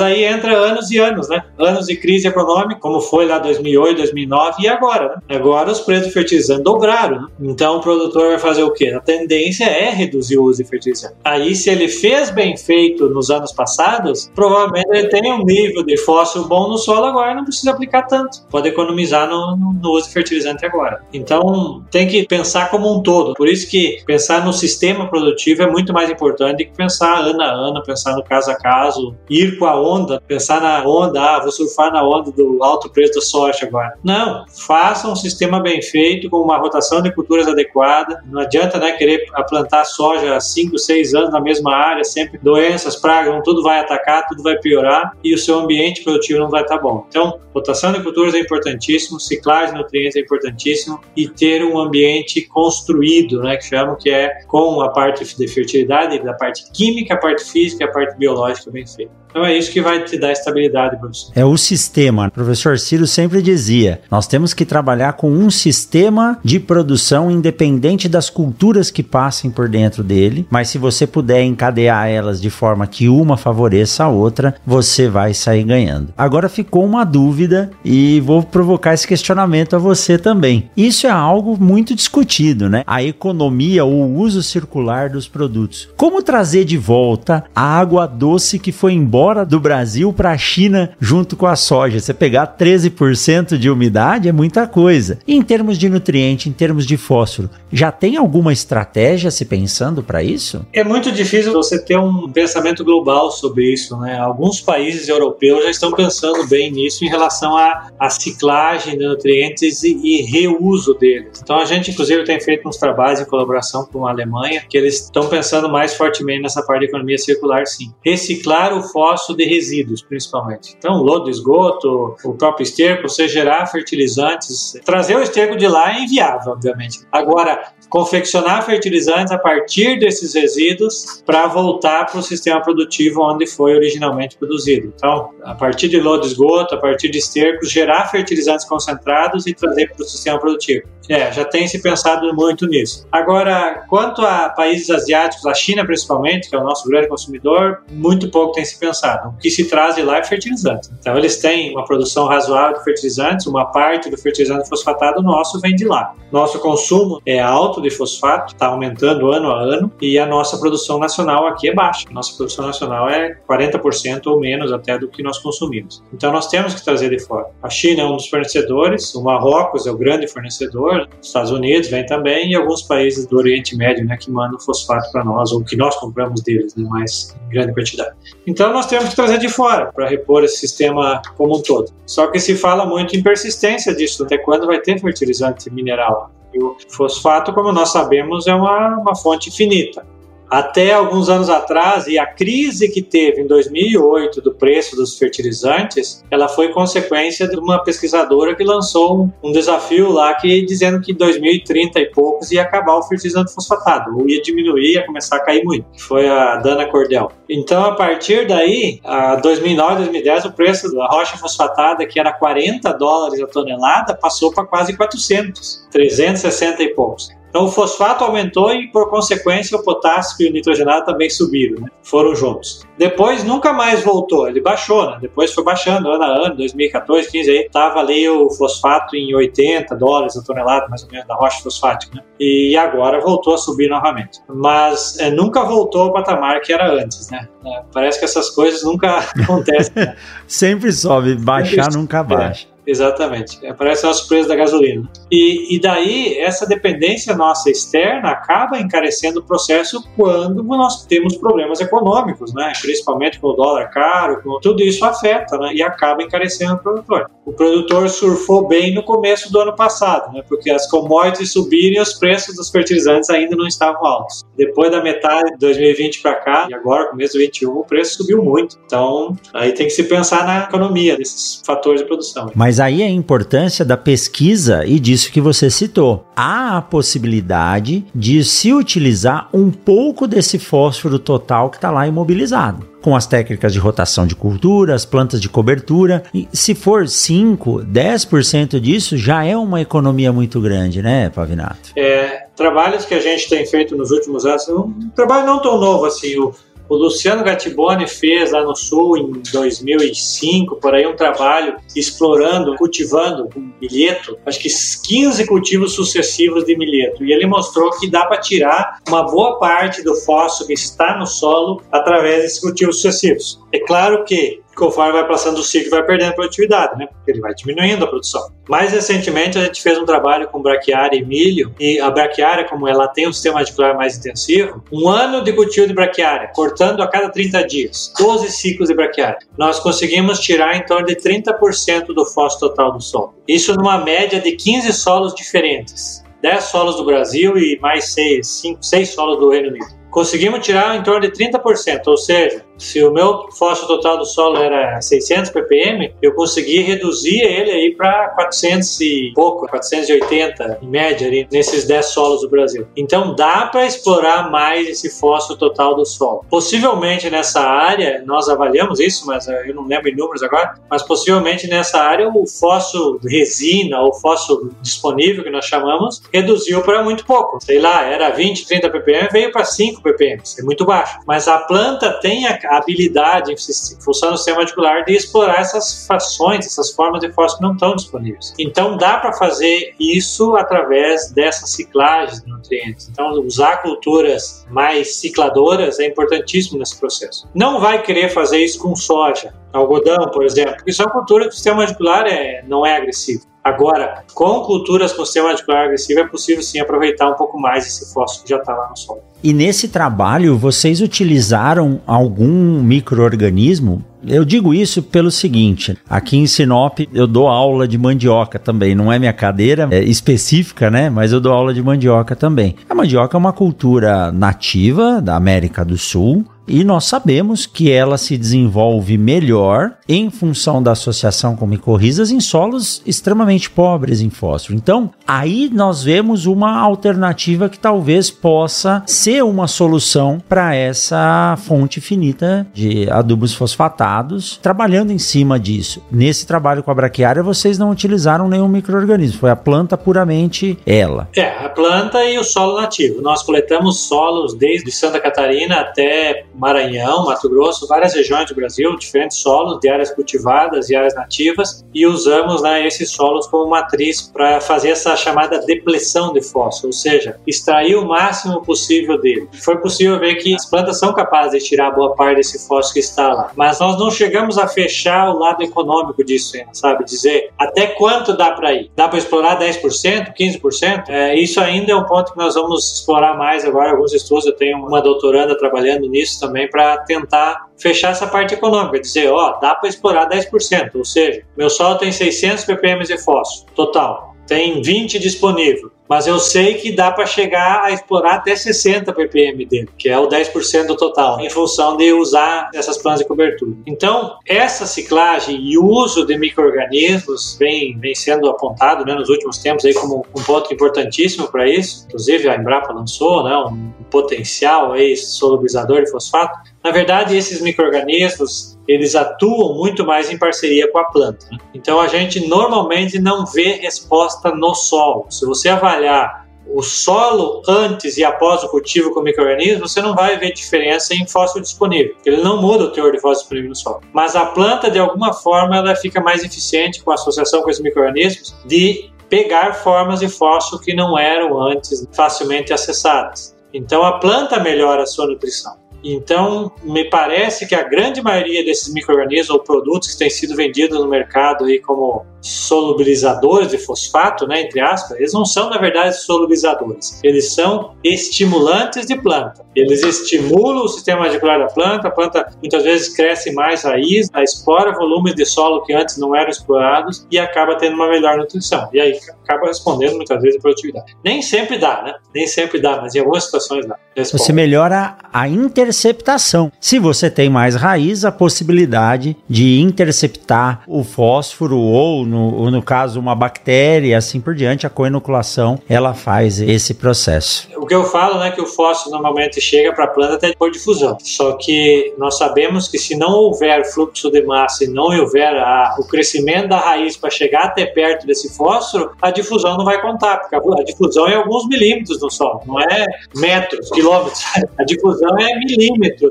aí entra anos e anos, né? Anos de crise econômica, como foi lá 2008, 2009 e agora, né? Agora os preços de fertilizante dobraram, né? Então o produtor vai fazer o quê? A tendência é reduzir o uso de fertilizante. Aí, se ele fez bem feito nos anos passados, provavelmente ele tem um nível de fósforo bom no solo agora, não precisa aplicar tanto. Pode economizar no, no, uso de fertilizante agora. Então, tem que pensar como um todo. Por isso que pensar no sistema produtivo é muito mais importante que pensar ano a ano, pensar no caso a caso, ir com a onda, pensar na onda, ah, vou surfar na onda do alto preço da soja agora. Não, faça um sistema bem feito, com uma rotação de culturas adequada. Não adianta né, querer plantar soja há 5, 6 anos na mesma área, sempre doenças, pragas, tudo vai atacar, tudo vai piorar e o seu ambiente produtivo não vai estar bom. Então, rotação de culturas é importantíssimo ciclagem de nutrientes é importantíssimo e ter um ambiente construído, né, que chamam que é com a parte de fertilidade, da parte química, a parte física a parte biológica bem feita. Então é isso que vai te dar estabilidade, professor. É o sistema. O professor Ciro sempre dizia: nós temos que trabalhar com um sistema de produção independente das culturas que passem por dentro dele, mas se você puder encadear elas de forma que uma favoreça a outra, você vai sair ganhando. Agora ficou uma dúvida e vou provocar esse questionamento a você também. Isso é algo muito discutido, né? A economia ou o uso circular dos produtos. Como trazer de volta a água doce que foi embora embora do Brasil para a China junto com a soja. Você pegar 13% de umidade é muita coisa. E em termos de nutriente, em termos de fósforo, já tem alguma estratégia se pensando para isso? É muito difícil você ter um pensamento global sobre isso, né? Alguns países europeus já estão pensando bem nisso em relação à, à ciclagem de nutrientes e, e reuso deles. Então a gente, inclusive, tem feito uns trabalhos em colaboração com a Alemanha que eles estão pensando mais fortemente nessa parte de economia circular, sim. Reciclar o fósforo fosso de resíduos, principalmente. Então, lodo, esgoto, o próprio esterco, você gerar fertilizantes, trazer o esterco de lá é inviável, obviamente. Agora, confeccionar fertilizantes a partir desses resíduos para voltar para o sistema produtivo onde foi originalmente produzido. Então, a partir de lodo esgoto, a partir de estercos, gerar fertilizantes concentrados e trazer para o sistema produtivo. É, já tem se pensado muito nisso. Agora, quanto a países asiáticos, a China principalmente, que é o nosso grande consumidor, muito pouco tem se pensado. O que se traz de lá é fertilizante. Então, eles têm uma produção razoável de fertilizantes, uma parte do fertilizante fosfatado nosso vem de lá. Nosso consumo é alto de fosfato, está aumentando ano a ano, e a nossa produção nacional aqui é baixa. Nossa produção nacional é 40% ou menos até do que nós consumimos. Então, nós temos que trazer de fora. A China é um dos fornecedores, o Marrocos é o grande fornecedor, os Estados Unidos vem também, e alguns países do Oriente Médio né, que mandam fosfato para nós, ou que nós compramos deles, né, mais em grande quantidade. Então, nós temos que trazer de fora para repor esse sistema como um todo. Só que se fala muito em persistência disso, até quando vai ter fertilizante mineral. O fosfato, como nós sabemos, é uma, uma fonte finita até alguns anos atrás, e a crise que teve em 2008 do preço dos fertilizantes, ela foi consequência de uma pesquisadora que lançou um desafio lá que dizendo que em 2030 e poucos ia acabar o fertilizante fosfatado, ou ia diminuir, ia começar a cair muito, foi a Dana Cordell. Então, a partir daí, a 2009, 2010, o preço da rocha fosfatada, que era 40 dólares a tonelada, passou para quase 400, 360 e poucos. Então o fosfato aumentou e, por consequência, o potássio e o nitrogenado também subiram, né? foram juntos. Depois nunca mais voltou, ele baixou, né? depois foi baixando ano a ano, 2014, 15 aí, estava ali o fosfato em 80 dólares a tonelada, mais ou menos, da rocha fosfática, né? e agora voltou a subir novamente. Mas é, nunca voltou ao patamar que era antes, né? É, parece que essas coisas nunca acontecem. Né? Sempre sobe, baixar Sempre nunca baixa. É. Exatamente. É, o preço da gasolina. E, e daí, essa dependência nossa externa acaba encarecendo o processo quando nós temos problemas econômicos, né? principalmente com o dólar caro, com, tudo isso afeta né? e acaba encarecendo o produtor. O produtor surfou bem no começo do ano passado, né? porque as commodities subiram e os preços dos fertilizantes ainda não estavam altos. Depois da metade de 2020 para cá, e agora, começo de 2021, o preço subiu muito. Então, aí tem que se pensar na economia desses fatores de produção. Mas aí é a importância da pesquisa e disso que você citou. Há a possibilidade de se utilizar um pouco desse fósforo total que está lá imobilizado com as técnicas de rotação de cultura, as plantas de cobertura. E se for 5, 10% disso, já é uma economia muito grande, né, Pavinato? É, trabalhos que a gente tem feito nos últimos anos, um trabalho não tão novo assim, o o Luciano Gattiboni fez lá no Sul, em 2005, por aí, um trabalho explorando, cultivando milheto, acho que 15 cultivos sucessivos de milheto. E ele mostrou que dá para tirar uma boa parte do fósforo que está no solo através desses cultivos sucessivos. É claro que conforme vai passando o ciclo, vai perdendo produtividade, né? Porque ele vai diminuindo a produção. Mais recentemente, a gente fez um trabalho com braquiária e milho, e a braquiária, como ela tem um sistema radicular mais intensivo, um ano de cultivo de braquiária, cortando a cada 30 dias, 12 ciclos de braquiária, nós conseguimos tirar em torno de 30% do fósforo total do solo. Isso numa média de 15 solos diferentes. 10 solos do Brasil e mais 6, 5, 6 solos do Reino Unido. Conseguimos tirar em torno de 30%, ou seja, se o meu fósforo total do solo era 600 ppm, eu consegui reduzir ele aí para 400 e pouco, 480 em média ali, nesses 10 solos do Brasil. Então dá para explorar mais esse fósforo total do solo. Possivelmente nessa área, nós avaliamos isso, mas eh, eu não lembro em números agora, mas possivelmente nessa área o fósforo resina ou fósforo disponível que nós chamamos reduziu para muito pouco. Sei lá, era 20, 30 ppm, veio para 5 ppm, é muito baixo. Mas a planta tem a a habilidade, função do sistema radicular, de explorar essas frações, essas formas de fósforo que não estão disponíveis. Então, dá para fazer isso através dessas ciclagens de nutrientes. Então, usar culturas mais cicladoras é importantíssimo nesse processo. Não vai querer fazer isso com soja, algodão, por exemplo, porque são culturas que o sistema radicular é, não é agressivo. Agora, com culturas com sistema agressivo, é possível sim aproveitar um pouco mais esse fósforo que já está lá no solo. E nesse trabalho, vocês utilizaram algum microorganismo? Eu digo isso pelo seguinte: aqui em Sinop eu dou aula de mandioca também. Não é minha cadeira é específica, né? Mas eu dou aula de mandioca também. A mandioca é uma cultura nativa da América do Sul e nós sabemos que ela se desenvolve melhor em função da associação com micorrizas em solos extremamente pobres em fósforo. Então, aí nós vemos uma alternativa que talvez possa ser uma solução para essa fonte finita de adubos fosfatados, trabalhando em cima disso. Nesse trabalho com a braquiária, vocês não utilizaram nenhum microorganismo, foi a planta puramente ela. É, a planta e o solo nativo. Nós coletamos solos desde Santa Catarina até Maranhão, Mato Grosso, várias regiões do Brasil, diferentes solos de áreas cultivadas e áreas nativas, e usamos né, esses solos como matriz para fazer essa chamada depressão de fósforo, ou seja, extrair o máximo possível dele. Foi possível ver que as plantas são capazes de tirar boa parte desse fósforo que está lá, mas nós não chegamos a fechar o lado econômico disso ainda, sabe? Dizer até quanto dá para ir. Dá para explorar 10%, 15%? É, isso ainda é um ponto que nós vamos explorar mais agora, alguns estudos. Eu tenho uma doutoranda trabalhando nisso também para tentar fechar essa parte econômica, dizer, ó, dá para explorar 10%, ou seja, meu solo tem 600 ppm de fósforo total, tem 20 disponível mas eu sei que dá para chegar a explorar até 60 ppm dele, que é o 10% do total, em função de usar essas plantas de cobertura. Então, essa ciclagem e o uso de micro-organismos vem, vem sendo apontado né, nos últimos tempos aí como um ponto importantíssimo para isso. Inclusive, a Embrapa lançou né, um potencial aí, solubilizador de fosfato. Na verdade, esses micro-organismos eles atuam muito mais em parceria com a planta. Né? Então a gente normalmente não vê resposta no solo. Se você avaliar o solo antes e após o cultivo com microorganismos, você não vai ver diferença em fósforo disponível. Ele não muda o teor de fósforo disponível no solo. Mas a planta, de alguma forma, ela fica mais eficiente com a associação com esses microorganismos de pegar formas de fósforo que não eram antes facilmente acessadas. Então a planta melhora a sua nutrição. Então, me parece que a grande maioria desses micro-organismos ou produtos que têm sido vendidos no mercado aí como solubilizadores de fosfato, né, entre aspas, eles não são, na verdade, solubilizadores. Eles são estimulantes de planta. Eles estimulam o sistema radicular da planta, a planta muitas vezes cresce mais raiz, explora volumes de solo que antes não eram explorados e acaba tendo uma melhor nutrição. E aí acaba respondendo muitas vezes a produtividade. Nem sempre dá, né? Nem sempre dá, mas em algumas situações dá. Responde. Você melhora a interceptação. Se você tem mais raiz, a possibilidade de interceptar o fósforo ou no, no caso uma bactéria, assim por diante, a coinoculação ela faz esse processo. O que eu falo, né, que o fósforo normalmente chega para a planta até por difusão. Só que nós sabemos que se não houver fluxo de massa e não houver a, o crescimento da raiz para chegar até perto desse fósforo, a difusão não vai contar, porque a, a difusão é alguns milímetros no solo, não é metros, quilômetros. A difusão é milímetros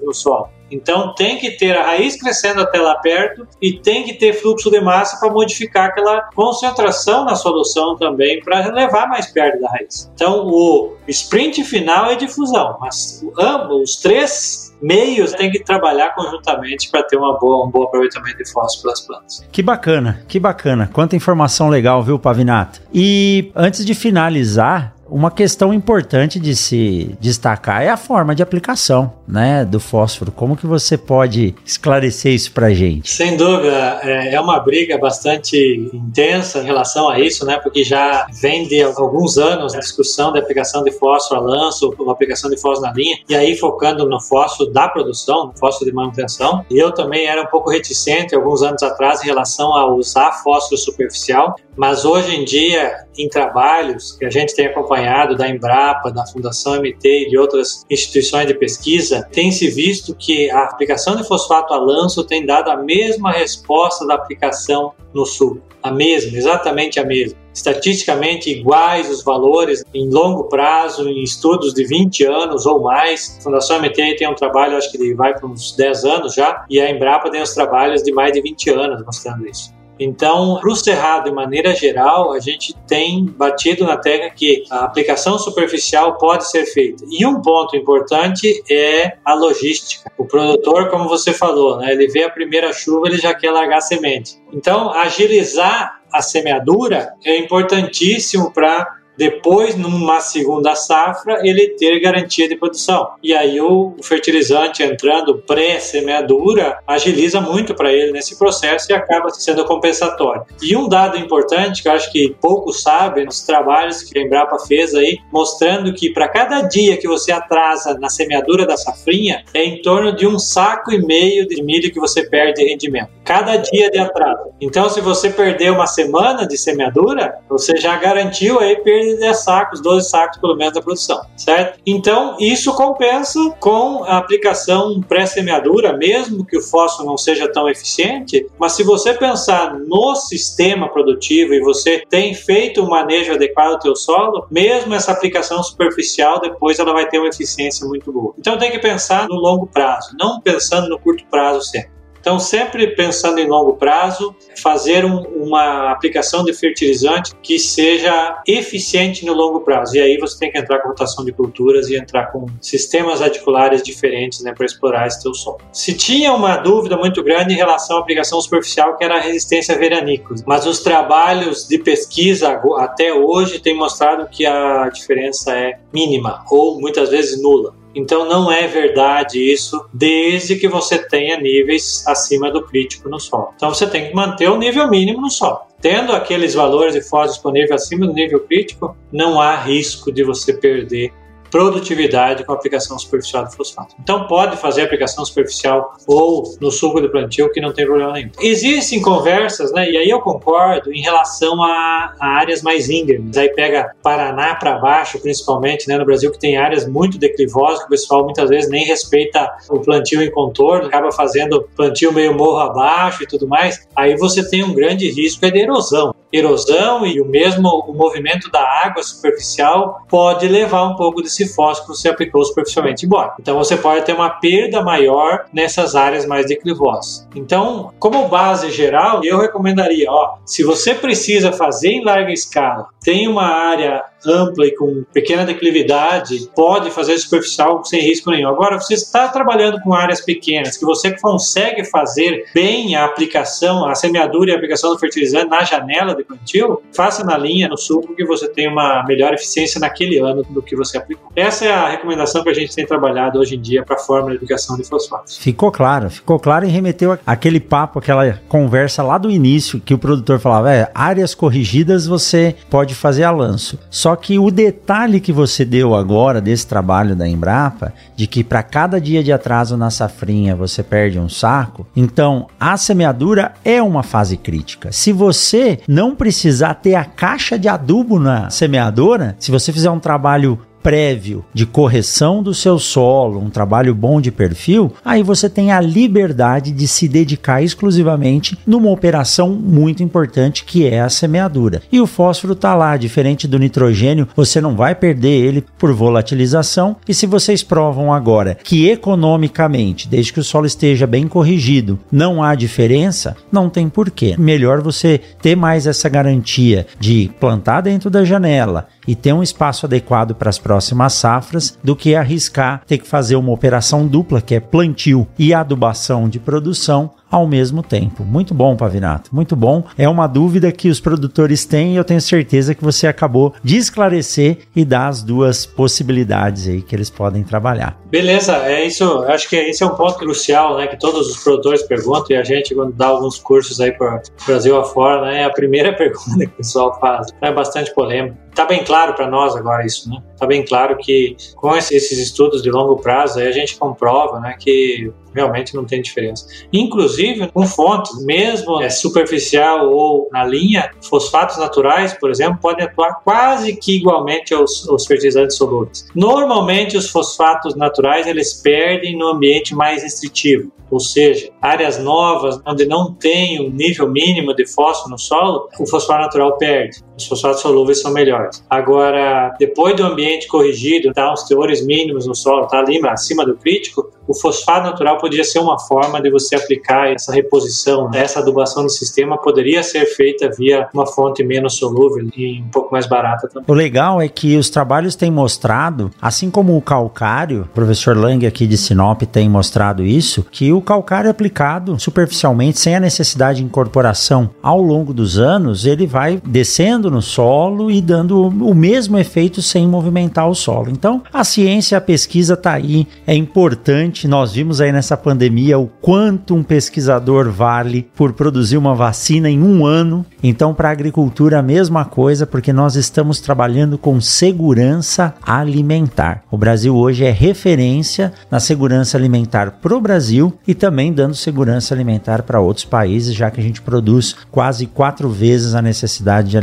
no solo. Então tem que ter a raiz crescendo até lá perto e tem que ter fluxo de massa para modificar aquela concentração na solução também para levar mais perto da raiz. Então o sprint final é difusão, mas ambos, os três meios têm que trabalhar conjuntamente para ter uma boa, um bom aproveitamento de fósforo pelas plantas. Que bacana, que bacana. Quanta informação legal, viu, Pavinato? E antes de finalizar, uma questão importante de se destacar é a forma de aplicação, né, do fósforo. Como que você pode esclarecer isso para gente? Sem dúvida, é, é uma briga bastante intensa em relação a isso, né, porque já vem de alguns anos a discussão da aplicação de fósforo a lanço, ou aplicação de fósforo na linha, e aí focando no fósforo da produção, fósforo de manutenção. E eu também era um pouco reticente alguns anos atrás em relação a usar fósforo superficial, mas hoje em dia, em trabalhos que a gente tem acompanhado da Embrapa, da Fundação MT e de outras instituições de pesquisa, tem se visto que a aplicação de fosfato a lanço tem dado a mesma resposta da aplicação no sul. A mesma, exatamente a mesma. Estatisticamente iguais os valores em longo prazo, em estudos de 20 anos ou mais. A Fundação MT tem um trabalho, acho que vai para uns 10 anos já, e a Embrapa tem os trabalhos de mais de 20 anos mostrando isso. Então, para o cerrado, de maneira geral, a gente tem batido na tecla que a aplicação superficial pode ser feita. E um ponto importante é a logística. O produtor, como você falou, né, ele vê a primeira chuva, ele já quer largar a semente. Então, agilizar a semeadura é importantíssimo para depois, numa segunda safra, ele ter garantia de produção. E aí o fertilizante entrando pré-semeadura agiliza muito para ele nesse processo e acaba sendo compensatório. E um dado importante que eu acho que poucos sabem, nos trabalhos que a Embrapa fez aí, mostrando que para cada dia que você atrasa na semeadura da safrinha, é em torno de um saco e meio de milho que você perde de rendimento. Cada dia de atraso. Então, se você perder uma semana de semeadura, você já garantiu aí perda de 10 sacos, 12 sacos pelo menos da produção, certo? Então, isso compensa com a aplicação pré-semeadura, mesmo que o fósforo não seja tão eficiente, mas se você pensar no sistema produtivo e você tem feito um manejo adequado do teu solo, mesmo essa aplicação superficial, depois ela vai ter uma eficiência muito boa. Então tem que pensar no longo prazo, não pensando no curto prazo sempre. Então, sempre pensando em longo prazo, fazer um, uma aplicação de fertilizante que seja eficiente no longo prazo. E aí você tem que entrar com rotação de culturas e entrar com sistemas radiculares diferentes né, para explorar esse teu solo. Se tinha uma dúvida muito grande em relação à aplicação superficial, que era a resistência veranícola, mas os trabalhos de pesquisa até hoje têm mostrado que a diferença é mínima ou muitas vezes nula. Então não é verdade isso, desde que você tenha níveis acima do crítico no solo. Então você tem que manter o nível mínimo no solo. Tendo aqueles valores de fósforo disponível acima do nível crítico, não há risco de você perder produtividade com aplicação superficial do fosfato. Então pode fazer aplicação superficial ou no suco de plantio que não tem problema nenhum. Existem conversas, né, e aí eu concordo em relação a, a áreas mais íngremes. Aí pega Paraná para baixo, principalmente, né, no Brasil que tem áreas muito declivosas que o pessoal muitas vezes nem respeita o plantio em contorno, acaba fazendo plantio meio morro abaixo e tudo mais. Aí você tem um grande risco é de erosão erosão e o mesmo o movimento da água superficial pode levar um pouco desse fósforo que você aplicou superficialmente embora. Então você pode ter uma perda maior nessas áreas mais declivosas. Então, como base geral, eu recomendaria, ó, se você precisa fazer em larga escala, tem uma área ampla e com pequena declividade, pode fazer superficial sem risco nenhum. Agora, você está trabalhando com áreas pequenas, que você consegue fazer bem a aplicação, a semeadura e a aplicação do fertilizante na janela de plantio, faça na linha, no suco, que você tem uma melhor eficiência naquele ano do que você aplicou. Essa é a recomendação que a gente tem trabalhado hoje em dia para a forma de aplicação de fosfatos. Ficou claro, ficou claro e remeteu aquele papo, aquela conversa lá do início que o produtor falava, é, áreas corrigidas você pode fazer a lanço. Só que o detalhe que você deu agora desse trabalho da Embrapa, de que para cada dia de atraso na safrinha você perde um saco, então a semeadura é uma fase crítica. Se você não precisar ter a caixa de adubo na semeadora, se você fizer um trabalho prévio de correção do seu solo, um trabalho bom de perfil, aí você tem a liberdade de se dedicar exclusivamente numa operação muito importante que é a semeadura. E o fósforo está lá, diferente do nitrogênio, você não vai perder ele por volatilização. E se vocês provam agora que economicamente, desde que o solo esteja bem corrigido, não há diferença, não tem porquê. Melhor você ter mais essa garantia de plantar dentro da janela e ter um espaço adequado para as próximas safras do que arriscar ter que fazer uma operação dupla, que é plantio e adubação de produção, ao mesmo tempo. Muito bom, Pavinato, muito bom. É uma dúvida que os produtores têm e eu tenho certeza que você acabou de esclarecer e dar as duas possibilidades aí que eles podem trabalhar. Beleza, é isso. Acho que esse é um ponto crucial, né, que todos os produtores perguntam e a gente quando dá alguns cursos aí para Brasil afora, né, é a primeira pergunta que o pessoal faz. É bastante polêmico. Tá bem claro para nós agora isso, né? Tá bem claro que com esses estudos de longo prazo aí a gente comprova, né, que realmente não tem diferença. Inclusive, com fontes, mesmo é, superficial ou na linha, fosfatos naturais, por exemplo, podem atuar quase que igualmente aos, aos fertilizantes solúveis. Normalmente, os fosfatos naturais eles perdem no ambiente mais restritivo ou seja, áreas novas onde não tem um nível mínimo de fósforo no solo, o fosfato natural perde. Os fosfatos solúveis são melhores. Agora, depois do ambiente corrigido, tá uns teores mínimos no solo, tá ali acima do crítico, o fosfato natural podia ser uma forma de você aplicar essa reposição, essa adubação do sistema poderia ser feita via uma fonte menos solúvel e um pouco mais barata também. O legal é que os trabalhos têm mostrado, assim como o calcário, o professor Lang aqui de Sinop tem mostrado isso, que o calcário aplicado superficialmente, sem a necessidade de incorporação ao longo dos anos, ele vai descendo no solo e dando o mesmo efeito sem movimentar o solo. Então, a ciência, a pesquisa está aí, é importante. Nós vimos aí nessa pandemia o quanto um pesquisador vale por produzir uma vacina em um ano. Então, para a agricultura, a mesma coisa, porque nós estamos trabalhando com segurança alimentar. O Brasil hoje é referência na segurança alimentar para o Brasil e também dando segurança alimentar para outros países, já que a gente produz quase quatro vezes a necessidade de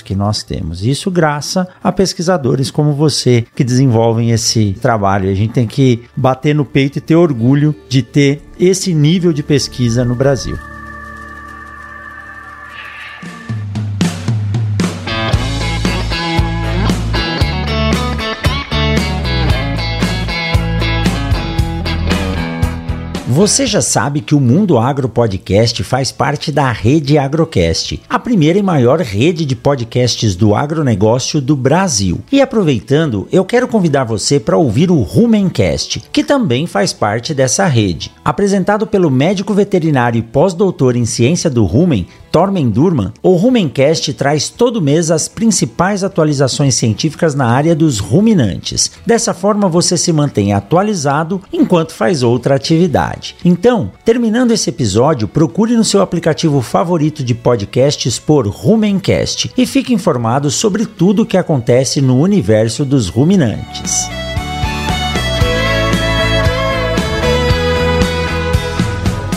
que nós temos. Isso graças a pesquisadores como você que desenvolvem esse trabalho. A gente tem que bater no peito e ter orgulho de ter esse nível de pesquisa no Brasil. Você já sabe que o Mundo Agro Podcast faz parte da rede Agrocast, a primeira e maior rede de podcasts do agronegócio do Brasil. E aproveitando, eu quero convidar você para ouvir o Rumencast, que também faz parte dessa rede. Apresentado pelo médico veterinário e pós-doutor em ciência do rumen, Tormen Durman, o Rumencast traz todo mês as principais atualizações científicas na área dos ruminantes. Dessa forma, você se mantém atualizado enquanto faz outra atividade. Então, terminando esse episódio, procure no seu aplicativo favorito de podcasts por Rumencast e fique informado sobre tudo o que acontece no universo dos ruminantes.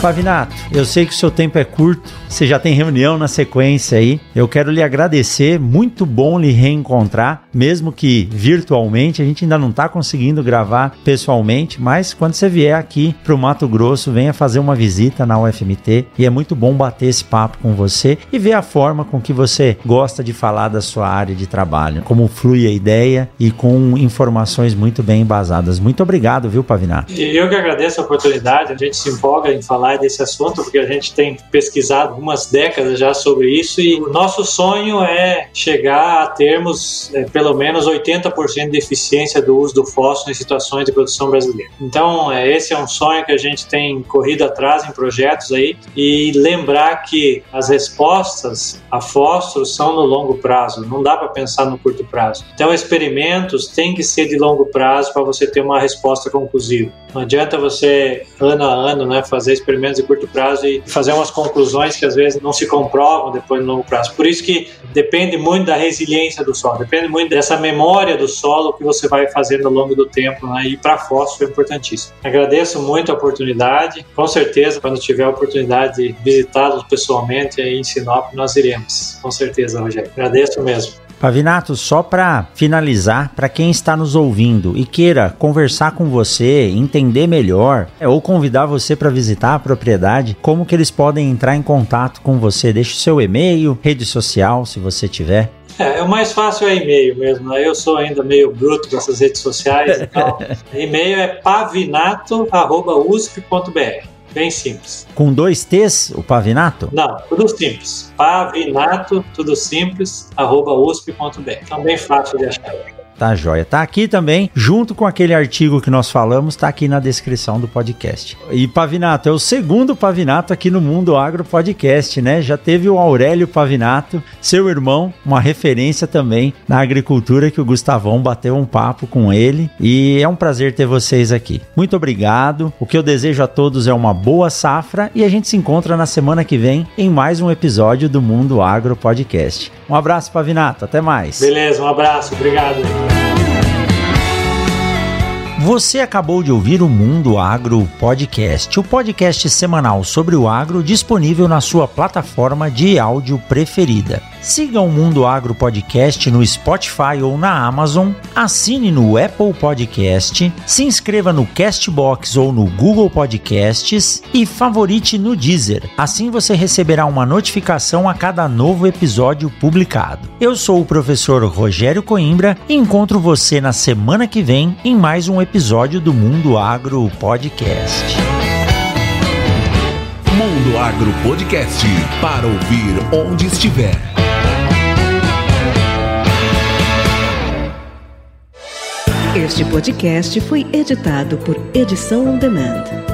Pavinato, eu sei que o seu tempo é curto, você já tem reunião na sequência aí. Eu quero lhe agradecer, muito bom lhe reencontrar, mesmo que virtualmente, a gente ainda não está conseguindo gravar pessoalmente, mas quando você vier aqui para o Mato Grosso, venha fazer uma visita na UFMT e é muito bom bater esse papo com você e ver a forma com que você gosta de falar da sua área de trabalho, como flui a ideia e com informações muito bem embasadas. Muito obrigado, viu, Pavinato? Eu que agradeço a oportunidade, a gente se empolga em falar desse assunto, porque a gente tem pesquisado algumas décadas já sobre isso e o nosso sonho é chegar a termos é, pelo menos 80% de eficiência do uso do fósforo em situações de produção brasileira. Então, é, esse é um sonho que a gente tem corrido atrás em projetos aí e lembrar que as respostas a fósforo são no longo prazo, não dá para pensar no curto prazo. Então, experimentos têm que ser de longo prazo para você ter uma resposta conclusiva. Não adianta você, ano a ano, né, fazer experimentos de curto prazo e fazer umas conclusões que às vezes não se comprovam depois no longo prazo. Por isso que depende muito da resiliência do solo, depende muito dessa memória do solo que você vai fazendo ao longo do tempo, né, e para fósforo é importantíssimo. Agradeço muito a oportunidade, com certeza, quando tiver a oportunidade de visitá-los pessoalmente aí em Sinop, nós iremos, com certeza, Rogério. Agradeço mesmo. Pavinato, só para finalizar, para quem está nos ouvindo e queira conversar com você, entender melhor, é, ou convidar você para visitar a propriedade, como que eles podem entrar em contato com você? Deixe o seu e-mail, rede social, se você tiver. É, o mais fácil é e-mail mesmo, né? Eu sou ainda meio bruto com essas redes sociais, então e-mail é pavinato.usp.br. Bem simples. Com dois T's, o Pavinato? Não, tudo simples. Pavinato, tudo simples, arroba usp.br. Então, bem fácil de achar. Tá joia. Tá aqui também, junto com aquele artigo que nós falamos, tá aqui na descrição do podcast. E Pavinato, é o segundo Pavinato aqui no Mundo Agro Podcast, né? Já teve o Aurélio Pavinato, seu irmão, uma referência também na agricultura que o Gustavão bateu um papo com ele. E é um prazer ter vocês aqui. Muito obrigado. O que eu desejo a todos é uma boa safra e a gente se encontra na semana que vem em mais um episódio do Mundo Agro Podcast. Um abraço, Pavinato. Até mais. Beleza, um abraço. Obrigado. Você acabou de ouvir o Mundo Agro Podcast, o podcast semanal sobre o agro disponível na sua plataforma de áudio preferida. Siga o Mundo Agro Podcast no Spotify ou na Amazon, assine no Apple Podcast, se inscreva no Castbox ou no Google Podcasts e favorite no Deezer. Assim você receberá uma notificação a cada novo episódio publicado. Eu sou o professor Rogério Coimbra e encontro você na semana que vem em mais um episódio do Mundo Agro Podcast. Mundo Agro Podcast para ouvir onde estiver. Este podcast foi editado por Edição On Demand.